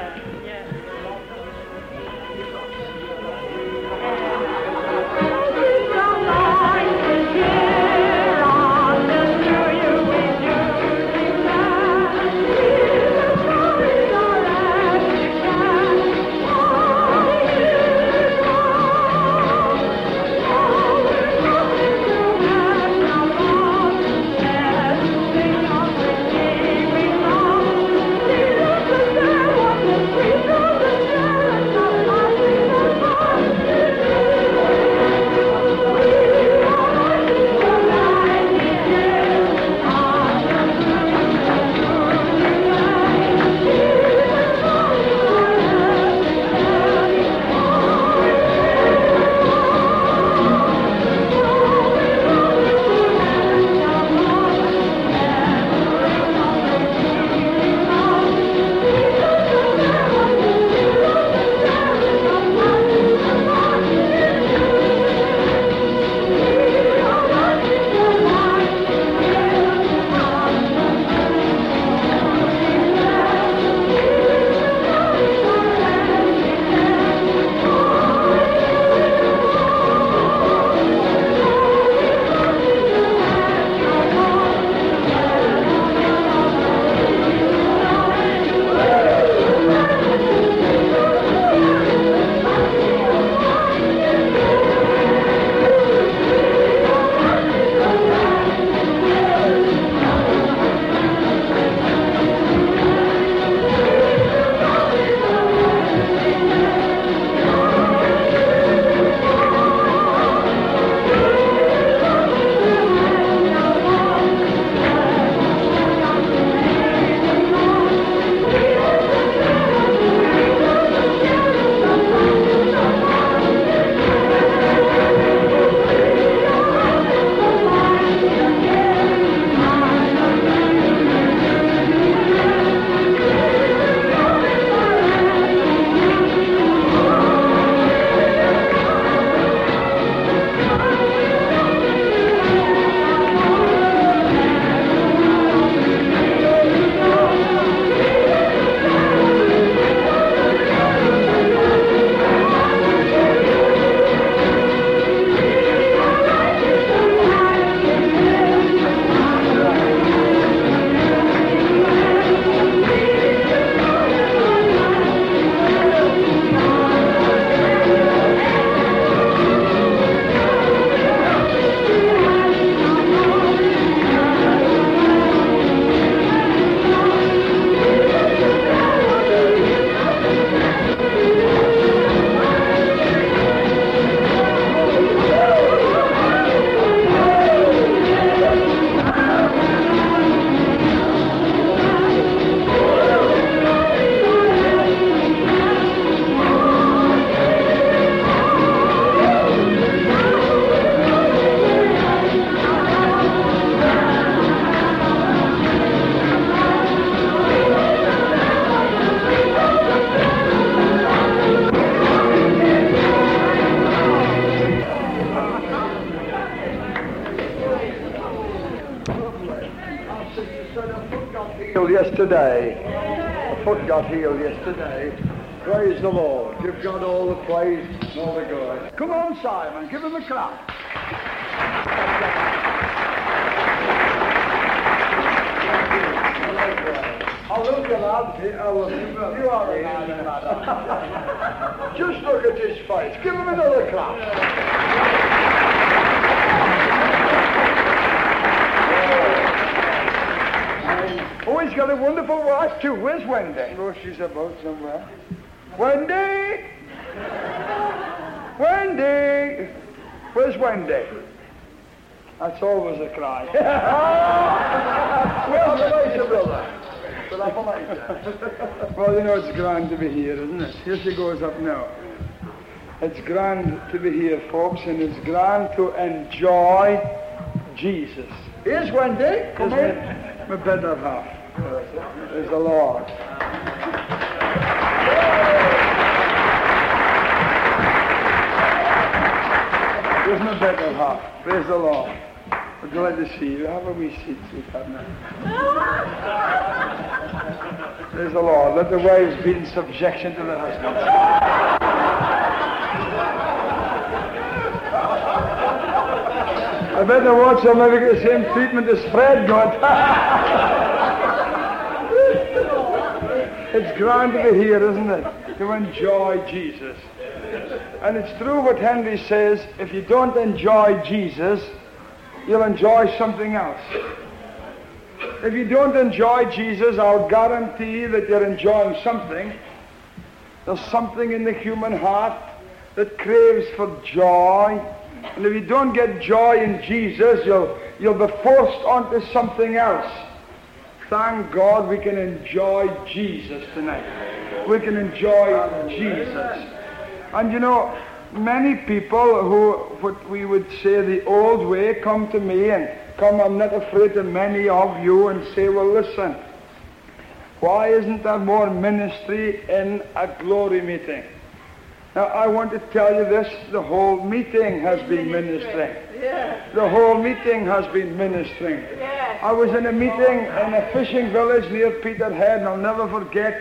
Yesterday. A foot got healed yesterday. Praise the Lord. Give God all the praise and all the glory. Come on, Simon. Give him a clap. You, lad. I love you, brother. You are a nice lad. Just look at his face. Give him another clap. Oh, he's got a wonderful wife too. Where's Wendy? Oh, she's about somewhere. Wendy! Wendy! Where's Wendy? That's always a cry. well, later, brother. Well, have a later. well, you know, it's grand to be here, isn't it? Here she goes up now. It's grand to be here, folks, and it's grand to enjoy Jesus. Here's Wendy. Come in. My better half. Praise the Lord. Here's my better half. Praise the Lord. We're glad to see you. Have a wee seat, sweetheart. now. Praise the Lord. Let the wives be in subjection to their husbands. I better watch them maybe get the same treatment as Fred got. it's grand to be here, isn't it? To enjoy Jesus. And it's true what Henry says, if you don't enjoy Jesus, you'll enjoy something else. If you don't enjoy Jesus, I'll guarantee that you're enjoying something. There's something in the human heart that craves for joy. And if you don't get joy in Jesus, you'll, you'll be forced onto something else. Thank God we can enjoy Jesus tonight. We can enjoy Jesus. And you know, many people who, what we would say the old way, come to me and come, I'm not afraid of many of you, and say, well, listen, why isn't there more ministry in a glory meeting? Now, I want to tell you this, the whole meeting has been ministering. The whole meeting has been ministering. I was in a meeting in a fishing village near Peterhead, and I'll never forget,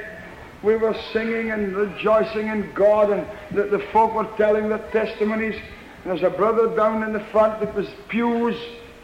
we were singing and rejoicing in God, and the, the folk were telling their testimonies. And there's a brother down in the front that was pews,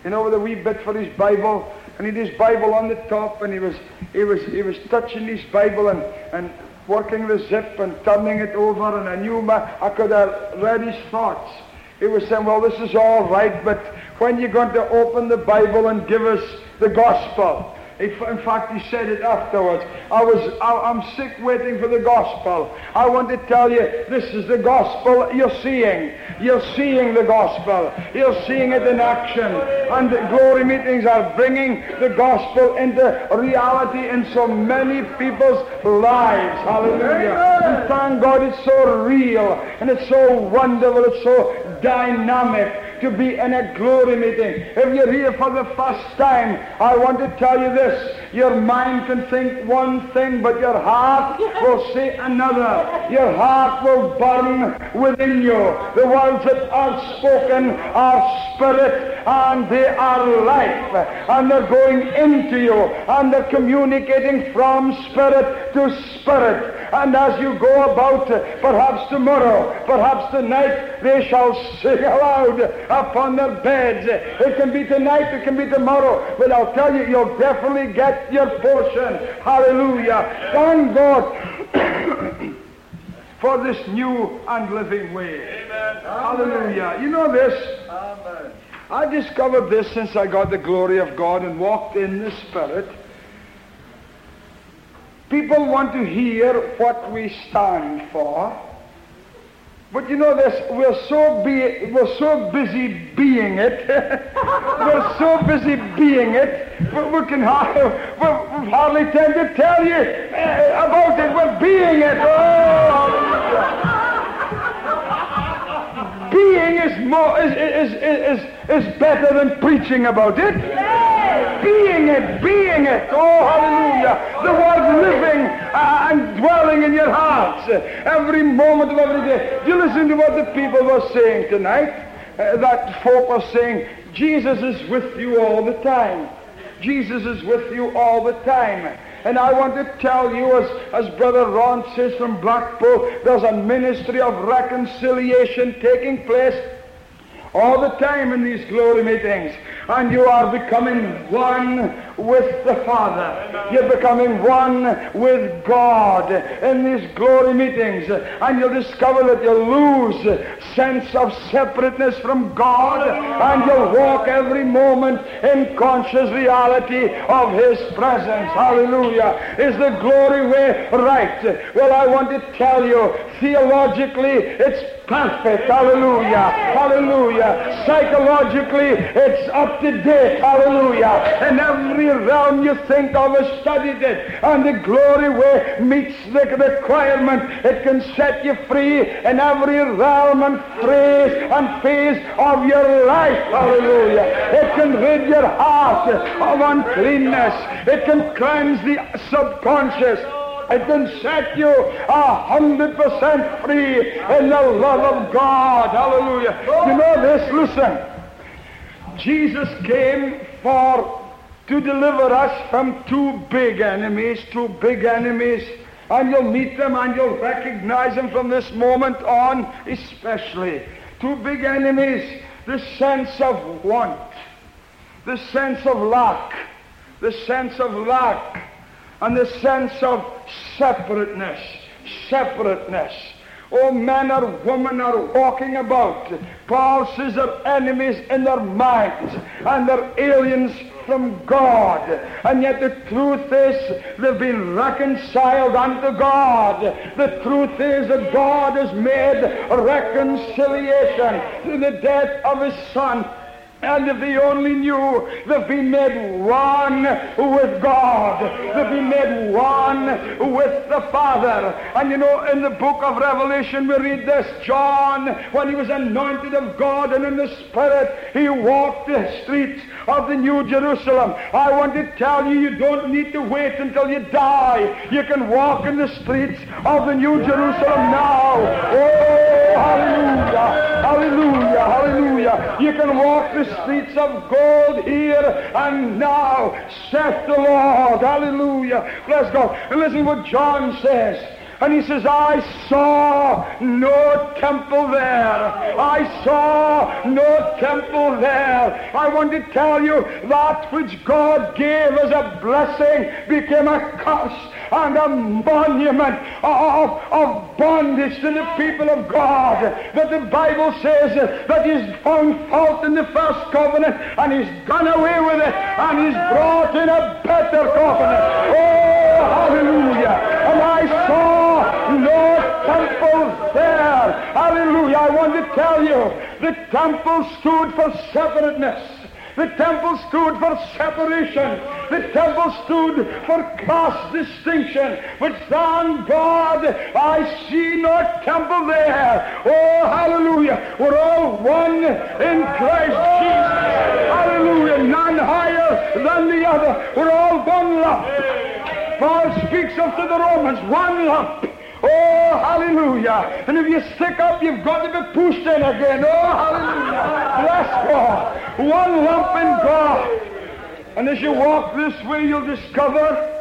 you know, with a wee bit for his Bible, and he had his Bible on the top, and he was he was he was touching his Bible and and working the zip and turning it over, and I knew my I could have read his thoughts. He was saying, "Well, this is all right, but when you're going to open the Bible and give us the gospel?" In fact, he said it afterwards. I was, I, I'm sick waiting for the gospel. I want to tell you, this is the gospel you're seeing. You're seeing the gospel. You're seeing it in action. And the glory meetings are bringing the gospel into reality in so many people's lives. Hallelujah. And thank God it's so real and it's so wonderful. It's so dynamic to be in a glory meeting. If you're here for the first time, I want to tell you this. Your mind can think one thing, but your heart will say another. Your heart will burn within you. The words that are spoken are spirit and they are life. And they're going into you and they're communicating from spirit to spirit. And as you go about, perhaps tomorrow, perhaps tonight, they shall sing aloud upon their beds. It can be tonight, it can be tomorrow, but I'll tell you, you'll definitely get your portion. Hallelujah. Thank God for this new and living way. Amen. Hallelujah. You know this? Amen. I discovered this since I got the glory of God and walked in the Spirit. People want to hear what we stand for. But you know this, we're so be, we're so busy being it. we're so busy being it. We, we can hardly, we, hardly tend to tell you uh, about it. We're being it. Oh, being is more is, is, is, is better than preaching about it. Being it, being it. Oh, hallelujah. The word living uh, and dwelling in your hearts uh, every moment of every day. Do you listen to what the people were saying tonight? Uh, that folk were saying, Jesus is with you all the time. Jesus is with you all the time. And I want to tell you, as, as Brother Ron says from Blackpool, there's a ministry of reconciliation taking place all the time in these glory meetings. And you are becoming one with the Father. You're becoming one with God in these glory meetings. And you'll discover that you lose sense of separateness from God. And you'll walk every moment in conscious reality of His presence. Hallelujah. Is the glory way right? Well, I want to tell you, theologically, it's perfect. Hallelujah. Hallelujah. Psychologically, it's up to date. Hallelujah. In every realm you think of has studied it. And the glory way meets the requirement. It can set you free in every realm and phrase and phase of your life. Hallelujah. It can rid your heart of uncleanness. It can cleanse the subconscious. It can set you a hundred percent free in the love of God. Hallelujah. You know this? Listen. Jesus came for to deliver us from two big enemies, two big enemies. And you'll meet them and you'll recognize them from this moment on, especially. Two big enemies, the sense of want, the sense of lack, the sense of lack, and the sense of separateness, separateness. Oh, men or women are walking about. Paul says they're enemies in their minds and they're aliens from God. And yet the truth is they've been reconciled unto God. The truth is that God has made reconciliation through the death of his Son. And if they only knew, they've been made one with God. They've been made one with the Father. And you know, in the book of Revelation, we read this John, when he was anointed of God and in the Spirit, he walked the streets of the New Jerusalem. I want to tell you, you don't need to wait until you die. You can walk in the streets of the New Jerusalem now. Oh, hallelujah, hallelujah, hallelujah. You can walk the streets of gold here and now, saith the Lord. Hallelujah. Bless God. And listen what John says. And he says, I saw no temple there. I saw no temple there. I want to tell you that which God gave as a blessing became a curse and a monument of, of bondage to the people of God. That the Bible says that he's found fault in the first covenant and he's done away with it and he's brought in a better covenant. Oh, hallelujah. And I saw no temple there. Hallelujah. I want to tell you, the temple stood for separateness. The temple stood for separation. The temple stood for class distinction. But thank God, I see no temple there. Oh, hallelujah. We're all one in Christ Jesus. Hallelujah. None higher than the other. We're all one lump. Paul speaks of to the Romans, one lump. Oh, hallelujah. And if you stick up, you've got to be pushed in again. Oh, hallelujah. Bless God. One lump in God. And as you walk this way, you'll discover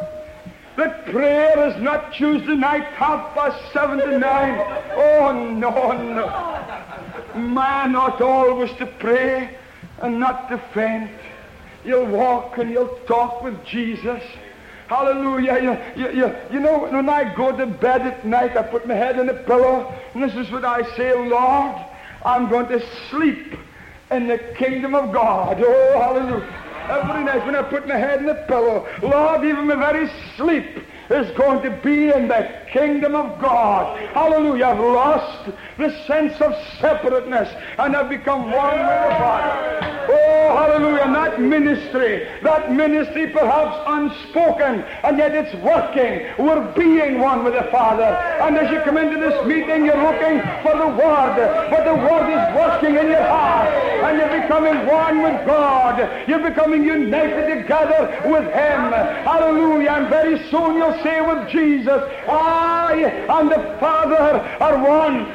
that prayer is not Tuesday night, half past seven to nine. Oh, no, no. Man ought always to pray and not to faint. You'll walk and you'll talk with Jesus. Hallelujah. You, you, you, know, when I go to bed at night, I put my head in the pillow, and this is what I say, Lord, I'm going to sleep in the kingdom of God. Oh, hallelujah. Every night when I put my head in the pillow, Lord, even my very sleep is going to be in the kingdom of God. Hallelujah. I've lost the sense of separateness and I've become one with the Father. Oh, hallelujah. And that ministry, that ministry perhaps unspoken, and yet it's working. We're being one with the Father. And as you come into this meeting, you're looking for the Word, but the Word is working in your heart, and you're becoming one with God. You're becoming united together with Him. Hallelujah. And very soon you'll say with Jesus, ah, I and the Father are one.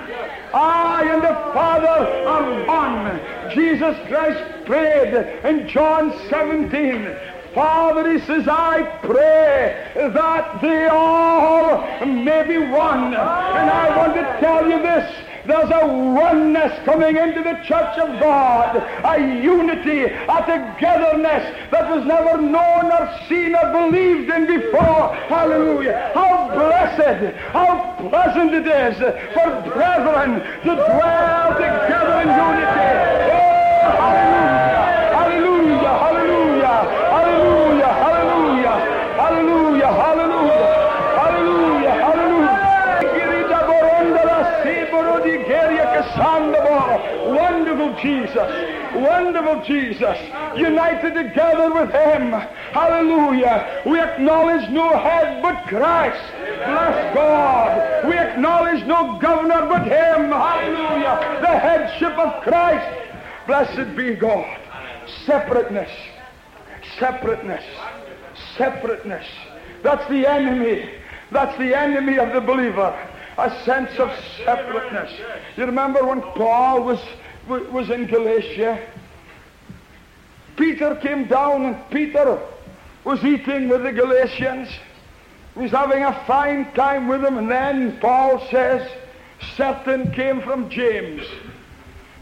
I and the Father are one. Jesus Christ prayed in John 17, Father, he says, I pray that they all may be one. And I want to tell you this. There's a oneness coming into the church of God, a unity, a togetherness that was never known or seen or believed in before. Hallelujah. How blessed, how pleasant it is for brethren to dwell together in unity. Oh, hallelujah, hallelujah, hallelujah, hallelujah, hallelujah, hallelujah, hallelujah, hallelujah, hallelujah. Wonderful Jesus, wonderful Jesus, united together with Him. Hallelujah. We acknowledge no head but Christ. Bless God. We acknowledge no governor but Him. Hallelujah. The headship of Christ. Blessed be God. Separateness. Separateness. Separateness. That's the enemy. That's the enemy of the believer. A sense of separateness. You remember when Paul was, was in Galatia? Peter came down and Peter was eating with the Galatians. He was having a fine time with them. And then Paul says, Satan came from James.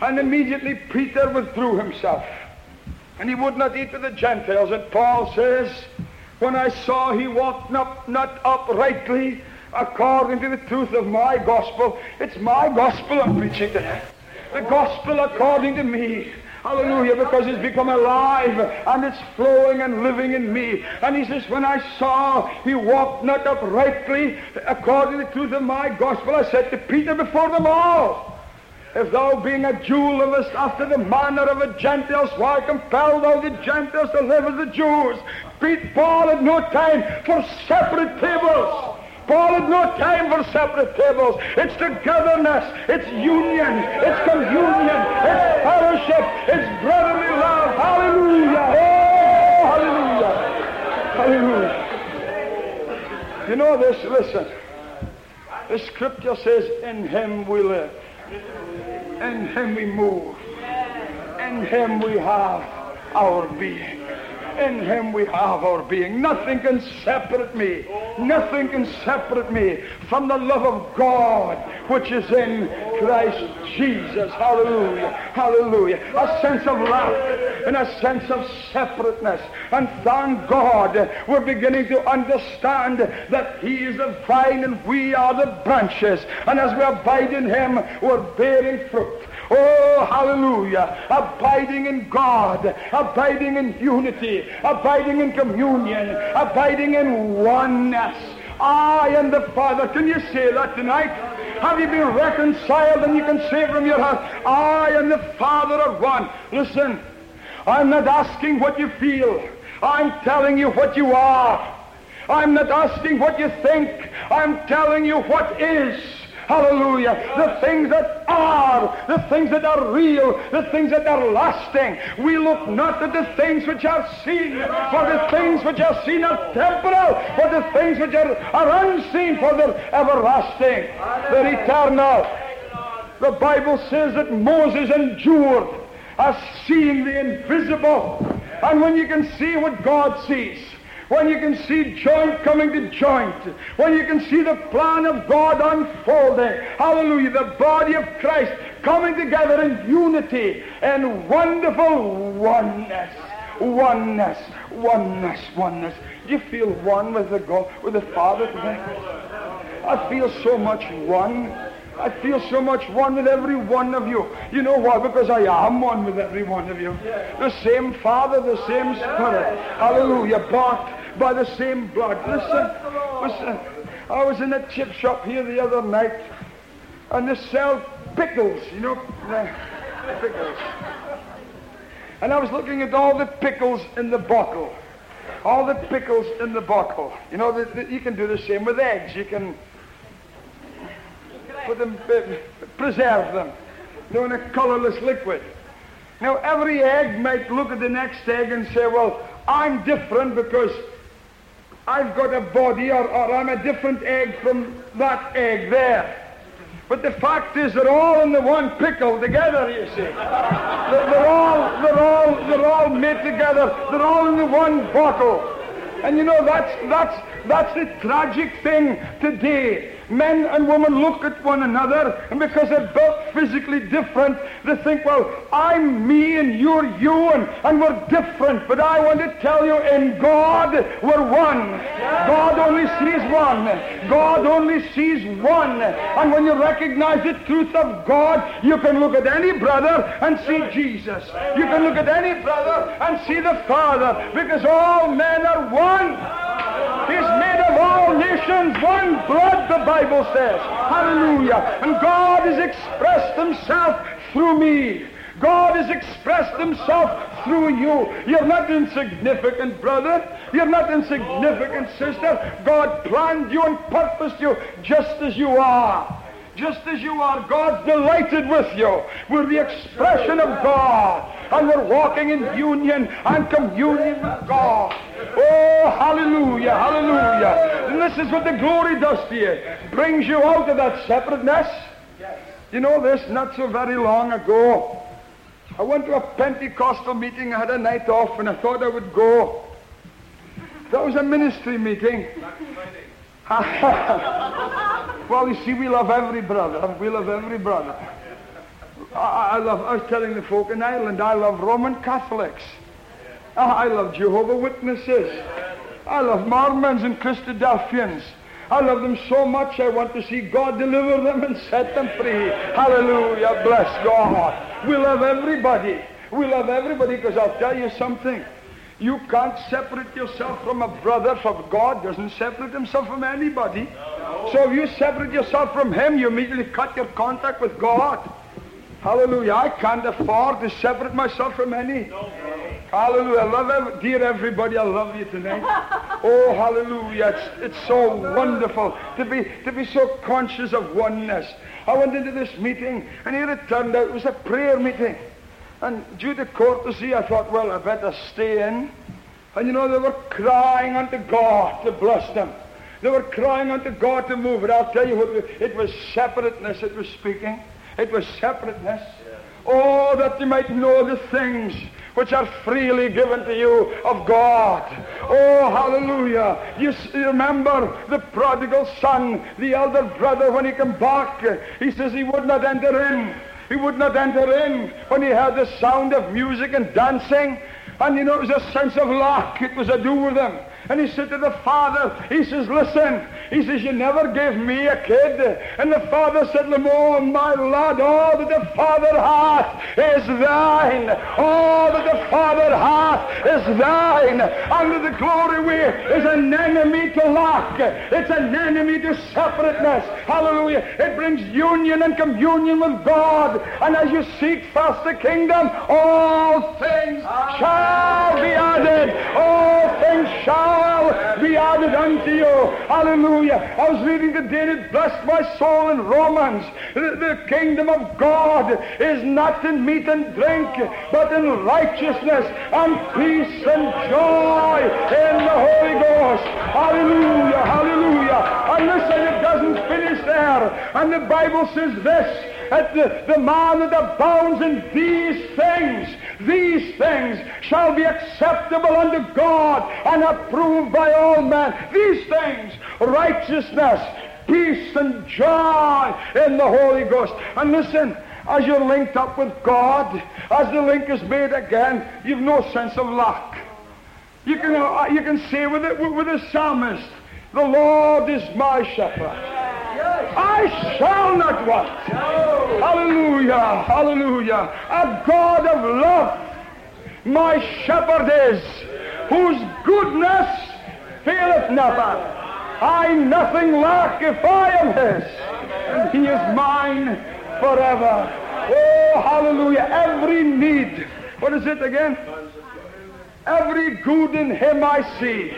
And immediately Peter withdrew himself. And he would not eat with the Gentiles. And Paul says, when I saw he walked not, not uprightly according to the truth of my gospel, it's my gospel I'm preaching to him. The gospel according to me. Hallelujah, because it's become alive and it's flowing and living in me. And he says, when I saw he walked not uprightly according to the truth of my gospel, I said to Peter before them all, if thou being a Jew livest after the manner of the Gentiles, why compel thou the Gentiles to live as the Jews? Pete Paul had no time for separate tables. Had no time for separate tables. It's togetherness, it's union, it's communion, it's fellowship, it's brotherly love. Hallelujah! Oh, hallelujah! Hallelujah! You know this, listen. The scripture says, in him we live. In him we move. In him we have our being. In him we have our being. Nothing can separate me. Nothing can separate me from the love of God which is in Christ Jesus. Hallelujah. Hallelujah. A sense of love and a sense of separateness. And thank God we're beginning to understand that He is the vine and we are the branches. And as we abide in Him, we're bearing fruit. Oh, hallelujah. Abiding in God, abiding in unity, abiding in communion, abiding in oneness. I and the Father. Can you say that tonight? Have you been reconciled and you can say from your heart, I and the Father are one. Listen, I'm not asking what you feel. I'm telling you what you are. I'm not asking what you think. I'm telling you what is. Hallelujah. The things that are, the things that are real, the things that are lasting. We look not at the things which are seen, for the things which are seen are temporal, but the things which are, are unseen, for they're everlasting. They're eternal. The Bible says that Moses endured as seeing the invisible. And when you can see what God sees, when you can see joint coming to joint, when you can see the plan of God unfolding, hallelujah, the body of Christ coming together in unity and wonderful oneness, oneness, oneness, oneness. Do you feel one with the God, with the Father today? I feel so much one. I feel so much one with every one of you. You know why? Because I am one with every one of you. The same Father, the same Spirit. Hallelujah. Bought by the same blood. Listen, listen. I was in a chip shop here the other night, and they sell pickles, you know, pickles. And I was looking at all the pickles in the bottle. All the pickles in the bottle. You know, the, the, you can do the same with eggs. You can put them, uh, preserve them, you know, in a colorless liquid. Now, every egg might look at the next egg and say, well, I'm different because I've got a body or, or I'm a different egg from that egg there. But the fact is, they're all in the one pickle together, you see. They're, all, they're all, they're all made together. They're all in the one bottle. And you know, that's, that's, that's the tragic thing today. Men and women look at one another, and because they're built physically different, they think, well, I'm me and you're you, and, and we're different. But I want to tell you, in God, we're one. God only sees one. God only sees one. And when you recognize the truth of God, you can look at any brother and see Jesus. You can look at any brother and see the Father, because all men are one. He's made of all nations one blood, the Bible says. Hallelujah. And God has expressed himself through me. God has expressed himself through you. You're not insignificant, brother. You're not insignificant, sister. God planned you and purposed you just as you are. Just as you are, God's delighted with you. We're the expression of God. And we're walking in union and communion with God. Oh, hallelujah, hallelujah. And this is what the glory does to you. Brings you out of that separateness. You know this, not so very long ago, I went to a Pentecostal meeting. I had a night off and I thought I would go. That was a ministry meeting. well, you see, we love every brother. We love every brother. I, I love, I was telling the folk in Ireland, I love Roman Catholics. I love Jehovah Witnesses. I love Mormons and Christadelphians. I love them so much I want to see God deliver them and set them free. Hallelujah. Bless God. We love everybody. We love everybody because I'll tell you something. You can't separate yourself from a brother, for God doesn't separate himself from anybody. So if you separate yourself from him, you immediately cut your contact with God. Hallelujah. I can't afford to separate myself from any. Hallelujah. I love every, dear everybody, I love you tonight. Oh, hallelujah. It's, it's so wonderful to be, to be so conscious of oneness. I went into this meeting, and here it turned out it was a prayer meeting. And due to courtesy, I thought, well, I better stay in. And you know, they were crying unto God to bless them. They were crying unto God to move it. I'll tell you what, it was separateness it was speaking. It was separateness. Oh, that you might know the things which are freely given to you of God. Oh, hallelujah. You remember the prodigal son, the elder brother, when he came back, he says he would not enter in. He would not enter in when he heard the sound of music and dancing. And you know, it was a sense of lack. It was a do with him. And he said to the father, he says, listen, he says, you never gave me a kid. And the father said, Lamore, my lad, all that the father hath is thine. All that the father hath is thine. Under the glory way is an enemy to lack. It's an enemy to separateness. Hallelujah. It brings union and communion with God. And as you seek first the kingdom, all things shall be added. All things shall be added unto you. Hallelujah. I was reading today, it blessed my soul in Romans. The, the kingdom of God is not in meat and drink, but in righteousness and peace and joy in the Holy Ghost. Hallelujah, hallelujah. And listen, it doesn't finish there. And the Bible says this, that the, the man that abounds in these things, these things shall be acceptable unto God and approved by all men. These things, righteousness, peace, and joy in the Holy Ghost. And listen, as you're linked up with God, as the link is made again, you've no sense of lack. You can, uh, you can say with, it, with the psalmist, the Lord is my shepherd. I shall not want. Hallelujah, hallelujah. A God of love, my shepherd is, whose goodness faileth never. I nothing lack if I am his, and he is mine forever. Oh, hallelujah. Every need. What is it again? Every good in him I see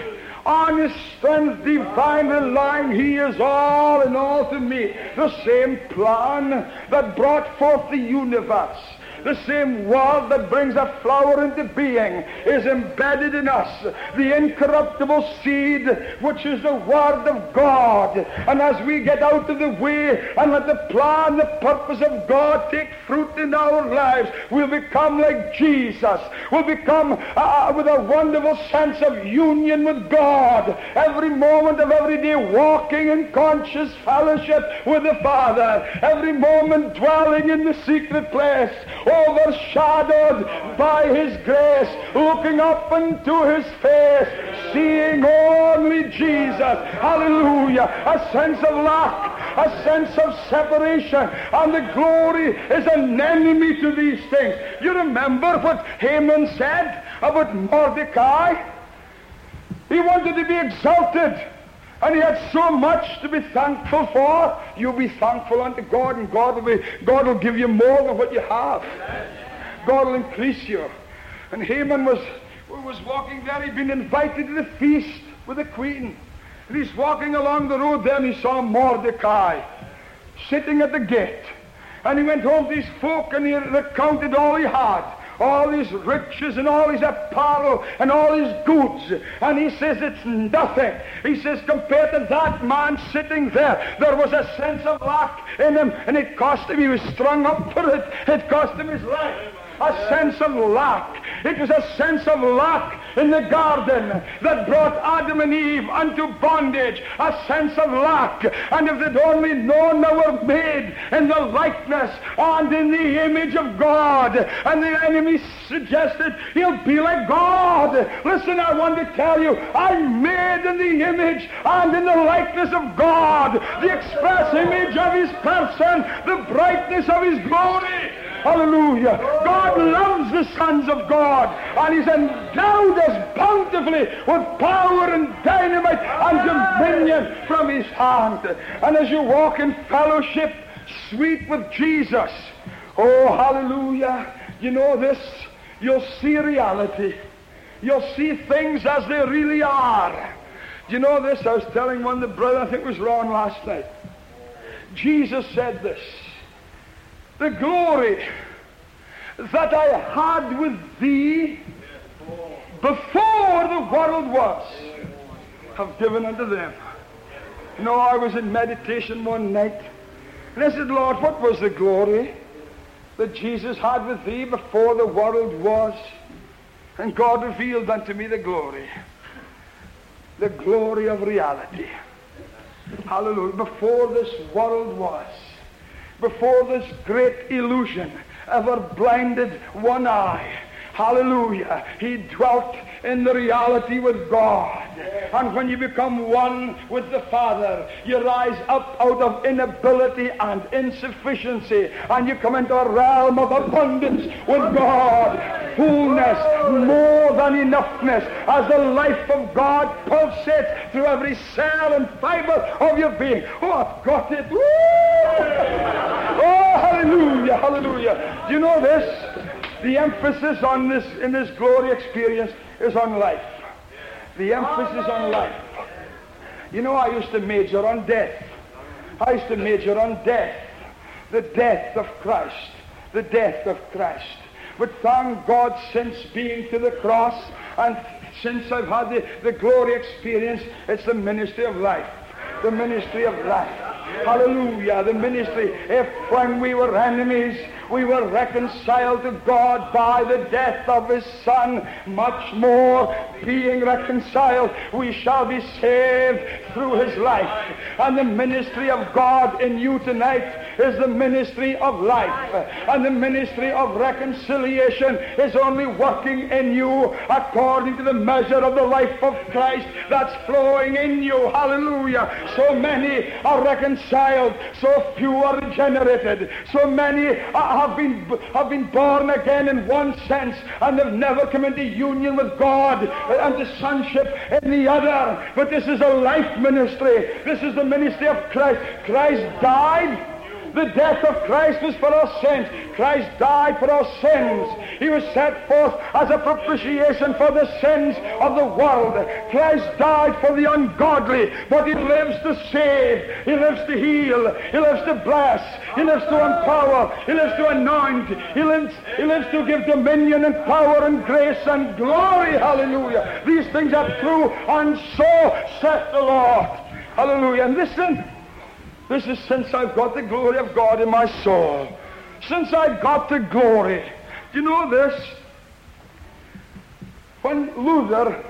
on his strength divine relying, he is all in all to me. The same plan that brought forth the universe, The same word that brings a flower into being is embedded in us. The incorruptible seed, which is the Word of God. And as we get out of the way and let the plan, the purpose of God take fruit in our lives, we'll become like Jesus. We'll become uh, uh with a wonderful sense of union with God. Every moment of every day walking in conscious fellowship with the Father. Every moment dwelling in the secret place, overshadowed by His grace, looking up into His face, seeing only Jesus. Hallelujah. A sense of lack, a sense of separation, and the glory is an enemy to these things. You remember what Haman said about Mordecai? He wanted to be exalted. And he had so much to be thankful for. You'll be thankful unto God, and God will, be, God will give you more than what you have. God will increase you. And Haman was, was walking there. He'd been invited to the feast with the queen. And he's walking along the road there, and he saw Mordecai sitting at the gate. And he went home to his folk, and he recounted all he had all his riches and all his apparel and all his goods. And he says it's nothing. He says compared to that man sitting there, there was a sense of lack in him and it cost him, he was strung up for it. It cost him his life a sense of lack. It was a sense of lack in the garden that brought Adam and Eve unto bondage, a sense of lack. And if they'd only known they were made in the likeness and in the image of God, and the enemy suggested he'll be like God. Listen, I want to tell you, I'm made in the image and in the likeness of God, the express image of his person, the brightness of his glory. Hallelujah. God loves the sons of God, and He's endowed us bountifully with power and dynamite and dominion from His hand. And as you walk in fellowship, sweet with Jesus, oh, hallelujah, you know this, you'll see reality. You'll see things as they really are. Do you know this? I was telling one of the brother, I think it was Ron last night. Jesus said this the glory that I had with thee before the world was, have given unto them. You know, I was in meditation one night, and I said, Lord, what was the glory that Jesus had with thee before the world was? And God revealed unto me the glory. The glory of reality. Hallelujah. Before this world was before this great illusion ever blinded one eye. Hallelujah. He dwelt in the reality with God. And when you become one with the Father, you rise up out of inability and insufficiency, and you come into a realm of abundance with God. Fullness, more than enoughness, as the life of God pulsates through every cell and fiber of your being. Oh, I've got it. Hallelujah, hallelujah. Do you know this? The emphasis on this in this glory experience is on life. The emphasis on life. You know, I used to major on death. I used to major on death. The death of Christ. The death of Christ. But thank God, since being to the cross and since I've had the, the glory experience, it's the ministry of life. The ministry of life. Hallelujah. The ministry. If when we were enemies, we were reconciled to God by the death of His Son. Much more, being reconciled, we shall be saved through His life. And the ministry of God in you tonight is the ministry of life. And the ministry of reconciliation is only working in you according to the measure of the life of Christ that's flowing in you. Hallelujah. So many are reconciled, so few are regenerated, so many have been, have been born again in one sense and have never come into union with God and the sonship in the other. But this is a life ministry. This is the ministry of Christ. Christ died. The death of Christ was for our sins. Christ died for our sins. He was set forth as a propitiation for the sins of the world. Christ died for the ungodly, but he lives to save. He lives to heal. He lives to bless. He lives to empower. He lives to anoint. He lives, he lives to give dominion and power and grace and glory. Hallelujah. These things are true, and so saith the Lord. Hallelujah. And listen, this is since I've got the glory of God in my soul. Since I've got the glory. Do you know this? When Luther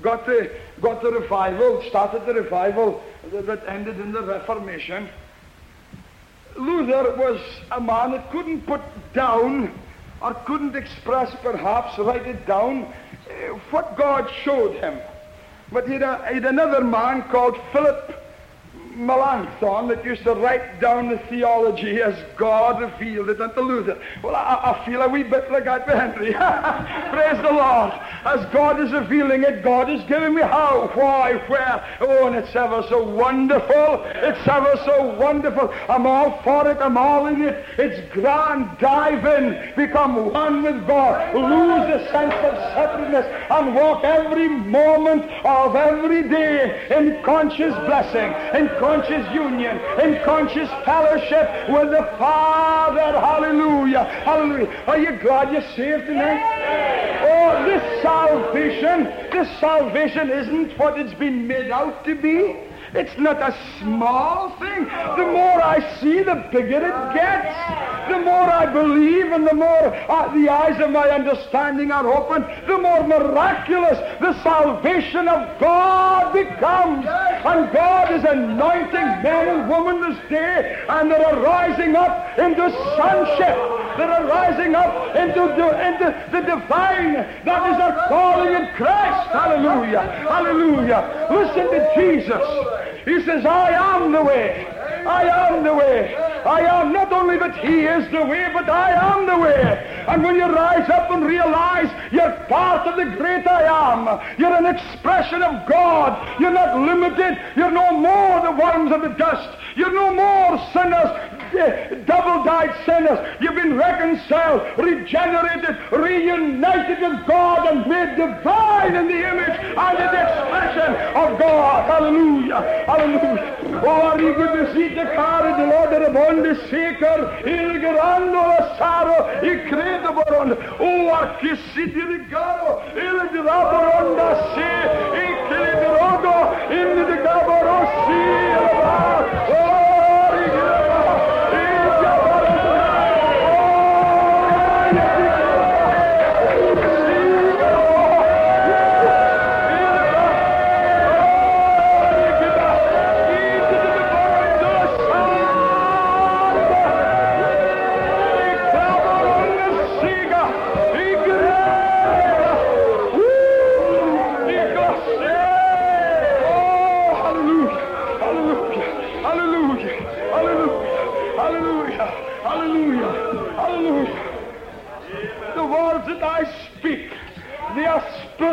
got the, got the revival, started the revival that ended in the Reformation, Luther was a man that couldn't put down or couldn't express, perhaps, write it down, uh, what God showed him. But he had, he had another man called Philip Melanchthon that used to write down the theology as God revealed it unto Luther. Well, I, I feel a wee bit like that Henry. Praise the Lord. As God is revealing it, God is giving me how, why, where. Oh, and it's ever so wonderful. It's ever so wonderful. I'm all for it. I'm all in it. It's grand. Dive in. Become one with God. Lose the sense of separateness and walk every moment of every day in conscious blessing, in conscious union, in conscious fellowship with the Father. Hallelujah. Hallelujah. Are you glad you're saved tonight? Oh, this salvation, this salvation isn't what it's been made out to be. It's not a small thing. The more I see, the bigger it gets. The more I believe and the more uh, the eyes of my understanding are open, the more miraculous the salvation of God becomes. And God is anointing men and women this day, and they are rising up into sonship. They are rising up into the, into the divine. That is our calling in Christ. Hallelujah. Hallelujah. Listen to Jesus. He says, I am the way. I am the way. I am not only that He is the way, but I am the way. And when you rise up and realize you're part of the great I am, you're an expression of God. You're not limited. You're no more the worms of the dust. You're no more sinners double-dyed sinners. You've been reconciled, regenerated, reunited with God and made divine in the image and in the expression of God. Hallelujah. Hallelujah. Oh, Arrigo visite care de Lord Rabonde seker, il grando la saro, i credo baron. Oh, archissiti rigaro, il graboronda se, i credo rogo, in the gaborossi.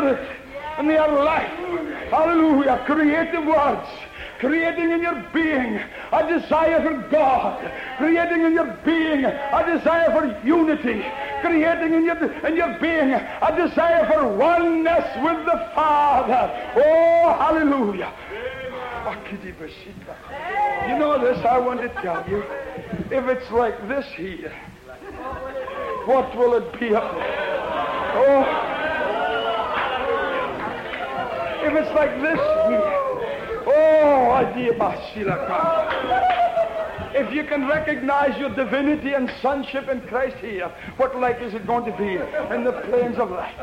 Spirit and they are life. Hallelujah. Creative words creating in your being a desire for God, creating in your being a desire for unity, creating in your, in your being a desire for oneness with the Father. Oh, hallelujah. You know this, I want to tell you. If it's like this here, what will it be up there? Oh, if it's like this here, oh, Adiabasila, come. if you can recognize your divinity and sonship in Christ here, what like is it going to be in the plains of light?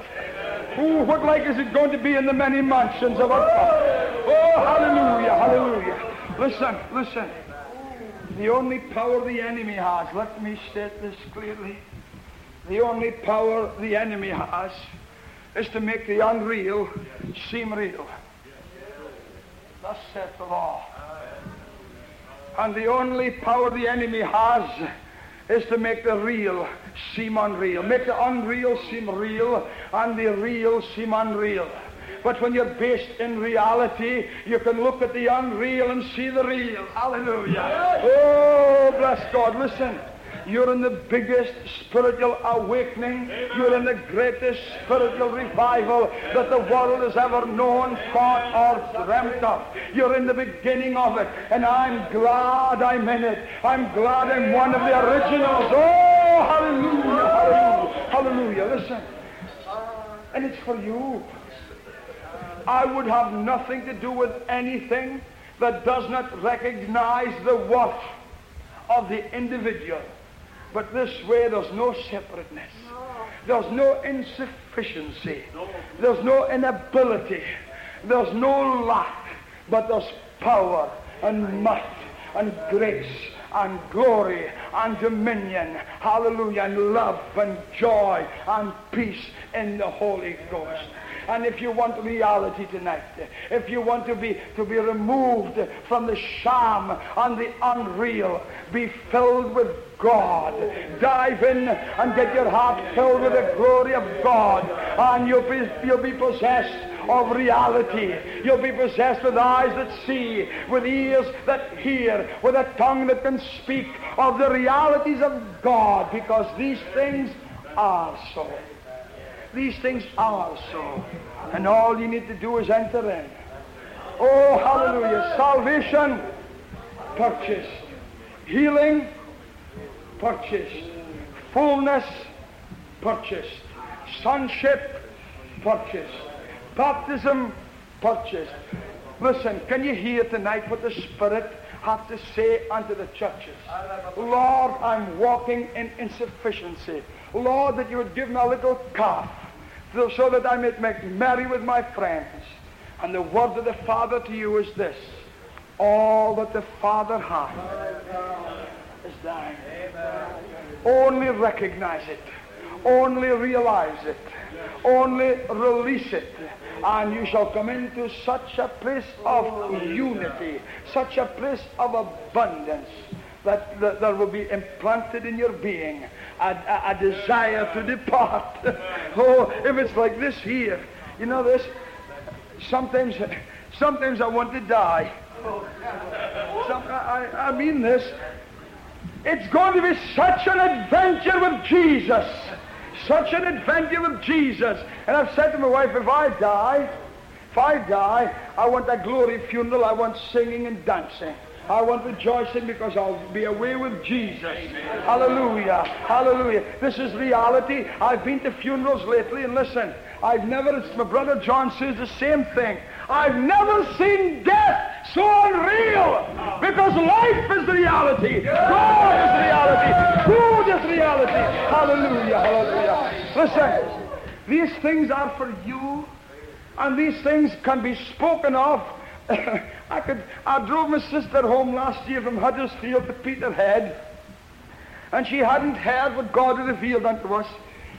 Ooh, what like is it going to be in the many mansions of our Father? Oh, hallelujah, hallelujah. Listen, listen. The only power the enemy has, let me state this clearly. The only power the enemy has is to make the unreal seem real. Thus saith the law. And the only power the enemy has is to make the real seem unreal. Make the unreal seem real and the real seem unreal. But when you're based in reality, you can look at the unreal and see the real. Hallelujah. Oh, bless God. Listen. You're in the biggest spiritual awakening. You're in the greatest spiritual revival that the world has ever known, thought, or dreamt of. You're in the beginning of it. And I'm glad I'm in it. I'm glad I'm one of the originals. Oh, hallelujah, hallelujah, hallelujah. Listen. Uh, and it's for you. I would have nothing to do with anything that does not recognize the worth of the individual. But this way, there's no separateness. There's no insufficiency. There's no inability. There's no lack. But there's power and might and grace and glory and dominion. Hallelujah. And love and joy and peace in the Holy Ghost. And if you want reality tonight, if you want to be to be removed from the sham and the unreal, be filled with God. Dive in and get your heart filled with the glory of God, and you'll be you'll be possessed of reality. You'll be possessed with eyes that see, with ears that hear, with a tongue that can speak of the realities of God, because these things are so. These things are so. And all you need to do is enter in. Oh, hallelujah. Salvation, purchased. Healing, purchased. Fullness, purchased. Sonship, purchased. Baptism, purchased. Listen, can you hear tonight what the Spirit has to say unto the churches? Lord, I'm walking in insufficiency. Lord, that you would give me a little calf so, that I may make merry with my friends. And the word of the Father to you is this. All that the Father hath is thine. Only recognize it. Only realize it. Only release it. And you shall come into such a place of unity, such a place of abundance that, there will be implanted in your being a, a, a desire to depart. oh, if it's like this here, you know this, sometimes, sometimes I want to die. Some, I, I mean this. It's going to be such an adventure with Jesus. Such an adventure with Jesus. And I've said to my wife, if I die, if I die, I want a glory funeral. I want singing and dancing. I want rejoicing because I'll be away with Jesus. Amen. Hallelujah. Hallelujah. This is reality. I've been to funerals lately and listen, I've never, my brother John says the same thing. I've never seen death so unreal because life is reality. God is reality. Food is reality. Hallelujah. Hallelujah. Listen, these things are for you and these things can be spoken of I could. I drove my sister home last year from Huddersfield to Peterhead, and she hadn't heard what God had revealed unto us.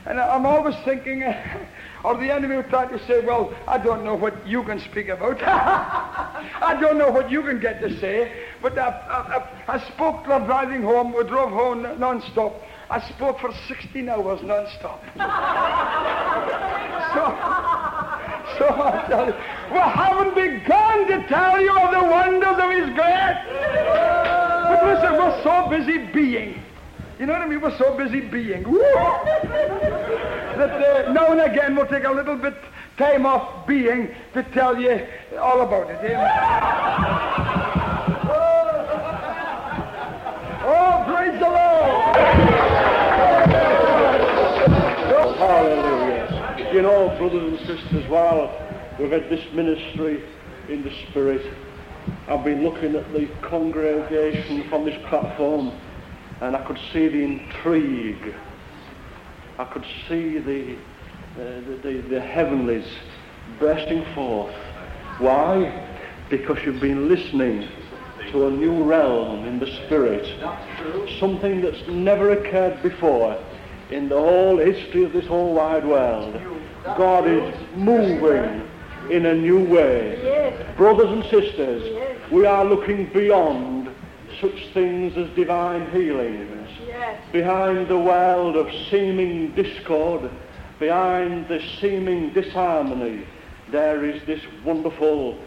And I'm always thinking, or the enemy would try to say, well, I don't know what you can speak about. I don't know what you can get to say. But I, I, I spoke while driving home. We drove home non-stop. I spoke for 16 hours non-stop. so, so I tell you, we haven't begun to tell you of the wonders of His grace. But listen, we're so busy being. You know what I mean? We're so busy being. that uh, now and again we'll take a little bit time off being to tell you all about it. Amen. oh, praise the Lord! Hallelujah. You know, brothers and sisters, while we've had this ministry in the Spirit, I've been looking at the congregation from this platform and I could see the intrigue. I could see the, uh, the, the, the heavenlies bursting forth. Why? Because you've been listening to a new realm in the Spirit. Something that's never occurred before in the whole history of this whole wide world. God is moving in a new way. Brothers and sisters, we are looking beyond such things as divine healings. Yes. Behind the world of seeming discord, behind the seeming disharmony, there is this wonderful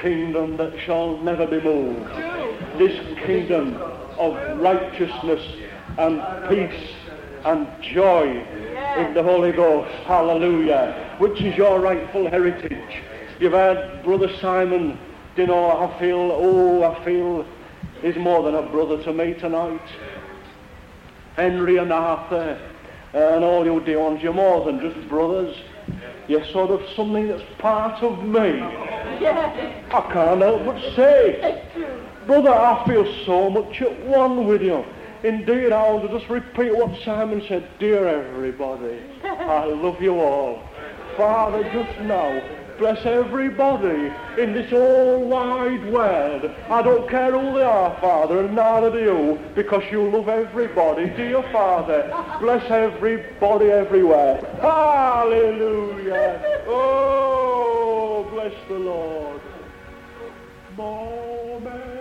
kingdom that shall never be moved. This kingdom of righteousness and peace and joy in the Holy Ghost. Hallelujah. Which is your rightful heritage. You've heard Brother Simon, you know, I feel, oh, I feel he's more than a brother to me tonight. Henry and Arthur uh, and all you dear ones, you're more than just brothers. You're sort of something that's part of me. Yes. I can't help but say, brother, I feel so much at one with you. Indeed, I want to just repeat what Simon said. Dear everybody, I love you all. Father, just now, bless everybody in this all wide world. I don't care who they are, Father, and neither do you, because you love everybody. Dear Father, bless everybody everywhere. Hallelujah. Oh, bless the Lord. Moments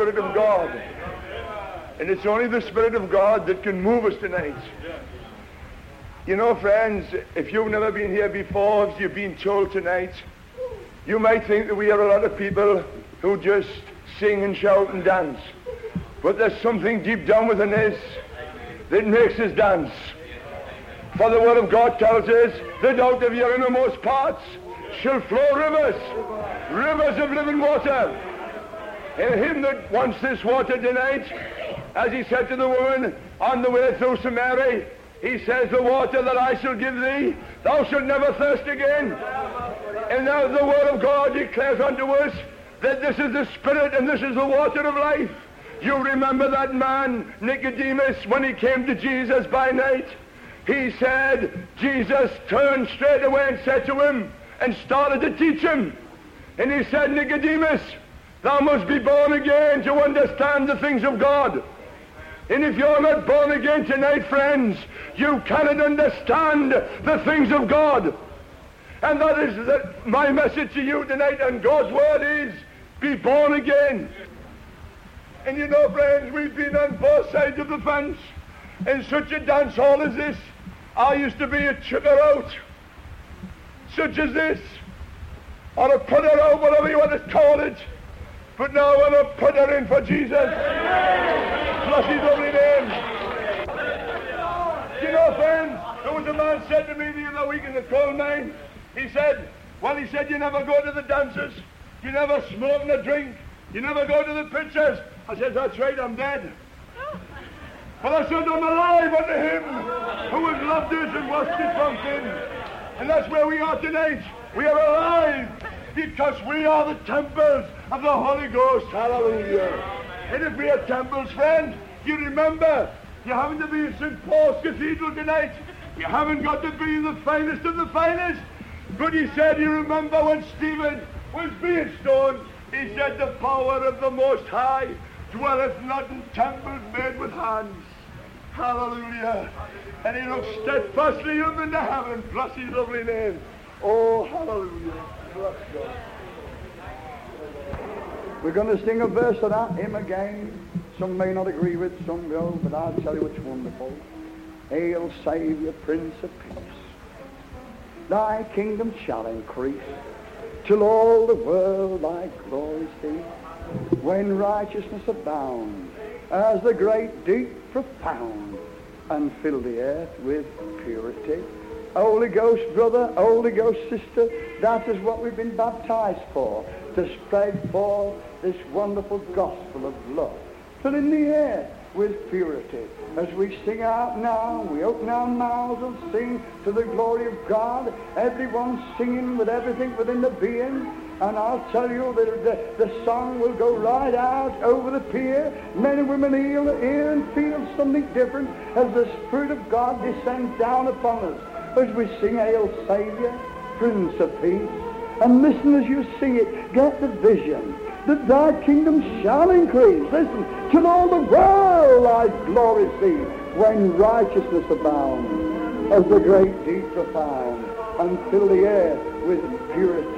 Spirit of God. And it's only the Spirit of God that can move us tonight. You know, friends, if you've never been here before, if you've been told tonight, you might think that we are a lot of people who just sing and shout and dance. But there's something deep down within us that makes us dance. For the Word of God tells us that out of your innermost parts shall flow rivers, rivers of living water. Him that wants this water tonight, as he said to the woman on the way through Samaria, he says, the water that I shall give thee, thou shalt never thirst again. And now the Word of God declares unto us that this is the Spirit and this is the water of life. You remember that man, Nicodemus, when he came to Jesus by night? He said, Jesus turned straight away and said to him, and started to teach him. And he said, Nicodemus, thou must be born again to understand the things of God. And if you're not born again tonight, friends, you cannot understand the things of God. And that is the, my message to you tonight, and God's word is, be born again. And you know, friends, we've been on both sides of the fence in such a dance hall as this. I used to be a chicker out, such as this, or a putter out, whatever you want to call it. But now I'm a putter in for Jesus. Bless his lovely name. You know, friends, there was a man said to me the other week in the coal mine, he said, well, he said, you never go to the dances, you never smoke and drink, you never go to the pictures. I said, that's right, I'm dead. But I said, I'm alive unto him who has loved us and washed his pumpkin. And that's where we are tonight. We are alive because we are the temples of the Holy Ghost. Hallelujah. And if temples, friend, you remember, you haven't to be in St. Paul's Cathedral tonight. You haven't got to be the finest of the finest. But he said, you remember when Stephen was being stoned, he said, the power of the Most High dwelleth not in temples made with hands. Hallelujah. And he looked steadfastly up into heaven. Bless his lovely name. Oh, hallelujah. Bless God. We're going to sing a verse of that hymn again. Some may not agree with, some will, but I'll tell you it's wonderful. Hail, Saviour, Prince of Peace. Thy kingdom shall increase till all the world thy glory see. When righteousness abound as the great deep profound and fill the earth with purity. Holy Ghost brother, Holy Ghost sister, that is what we've been baptized for, to spread forth this wonderful gospel of love. Filling the air with purity. As we sing out now, we open our mouths and sing to the glory of God. Everyone singing with everything within the being. And I'll tell you that the, the song will go right out over the pier. Men and women heal, hear and feel something different as the Spirit of God descends down upon us. As we sing, Hail Savior, Prince of Peace. And listen as you sing it, get the vision that thy kingdom shall increase. Listen, till all the world thy glory see, when righteousness abounds, as the great deep profound, and fill the air with purity.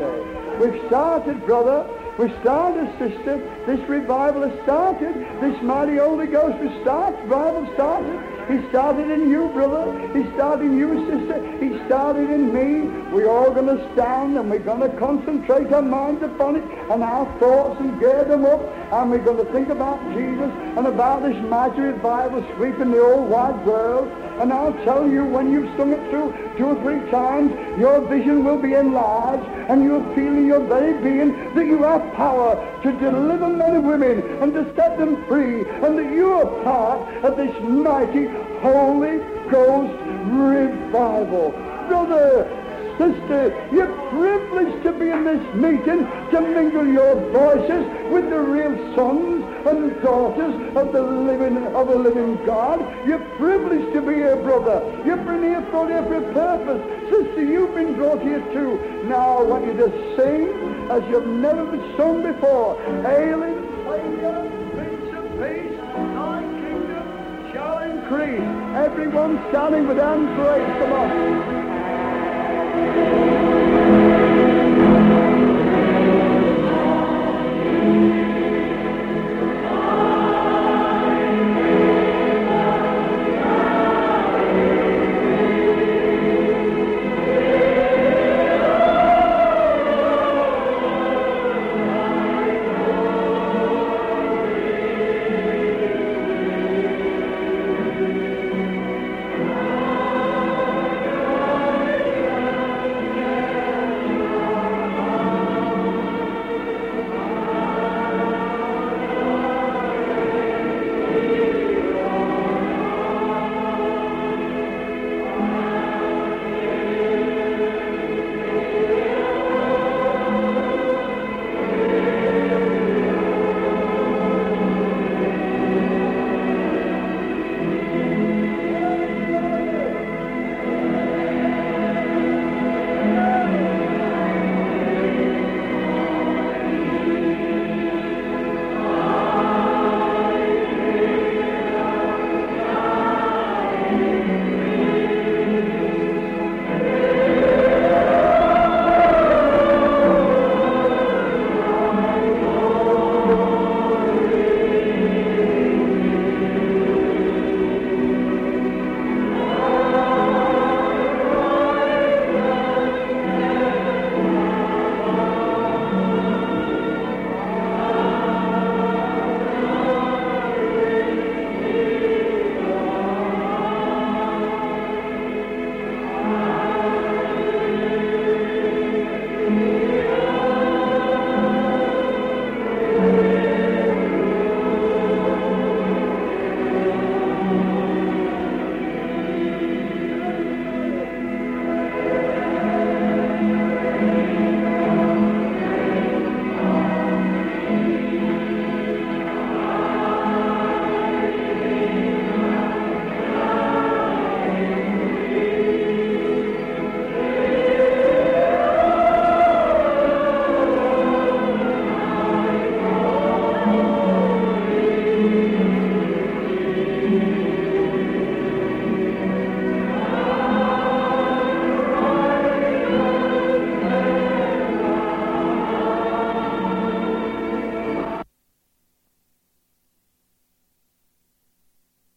We've started, brother. We've started, sister. This revival has started. This mighty Holy Ghost has started. Revival started. He started in you, brother. He started in you, sister. He started in me. We're all going to stand and we're going to concentrate our minds upon it and our thoughts and gird them up. And we're going to think about Jesus and about this mighty revival sweeping the old wide world. And I'll tell you, when you've sung it through two or three times, your vision will be enlarged and you'll feel in your very being that you have power to deliver men and women and to set them free and that you are part of this mighty Holy Ghost revival. Brother, sister, you're privileged to be in this meeting to mingle your voices with the real sons and daughters of the living of the living God. You're privileged to be here, brother. You've been here for every purpose. Sister, you've been brought here too. Now I want you to sing as you've never been sung before. Hailing Savior, Prince of Peace, thy kingdom shall increase. Everyone standing with hands raised. Come on thank you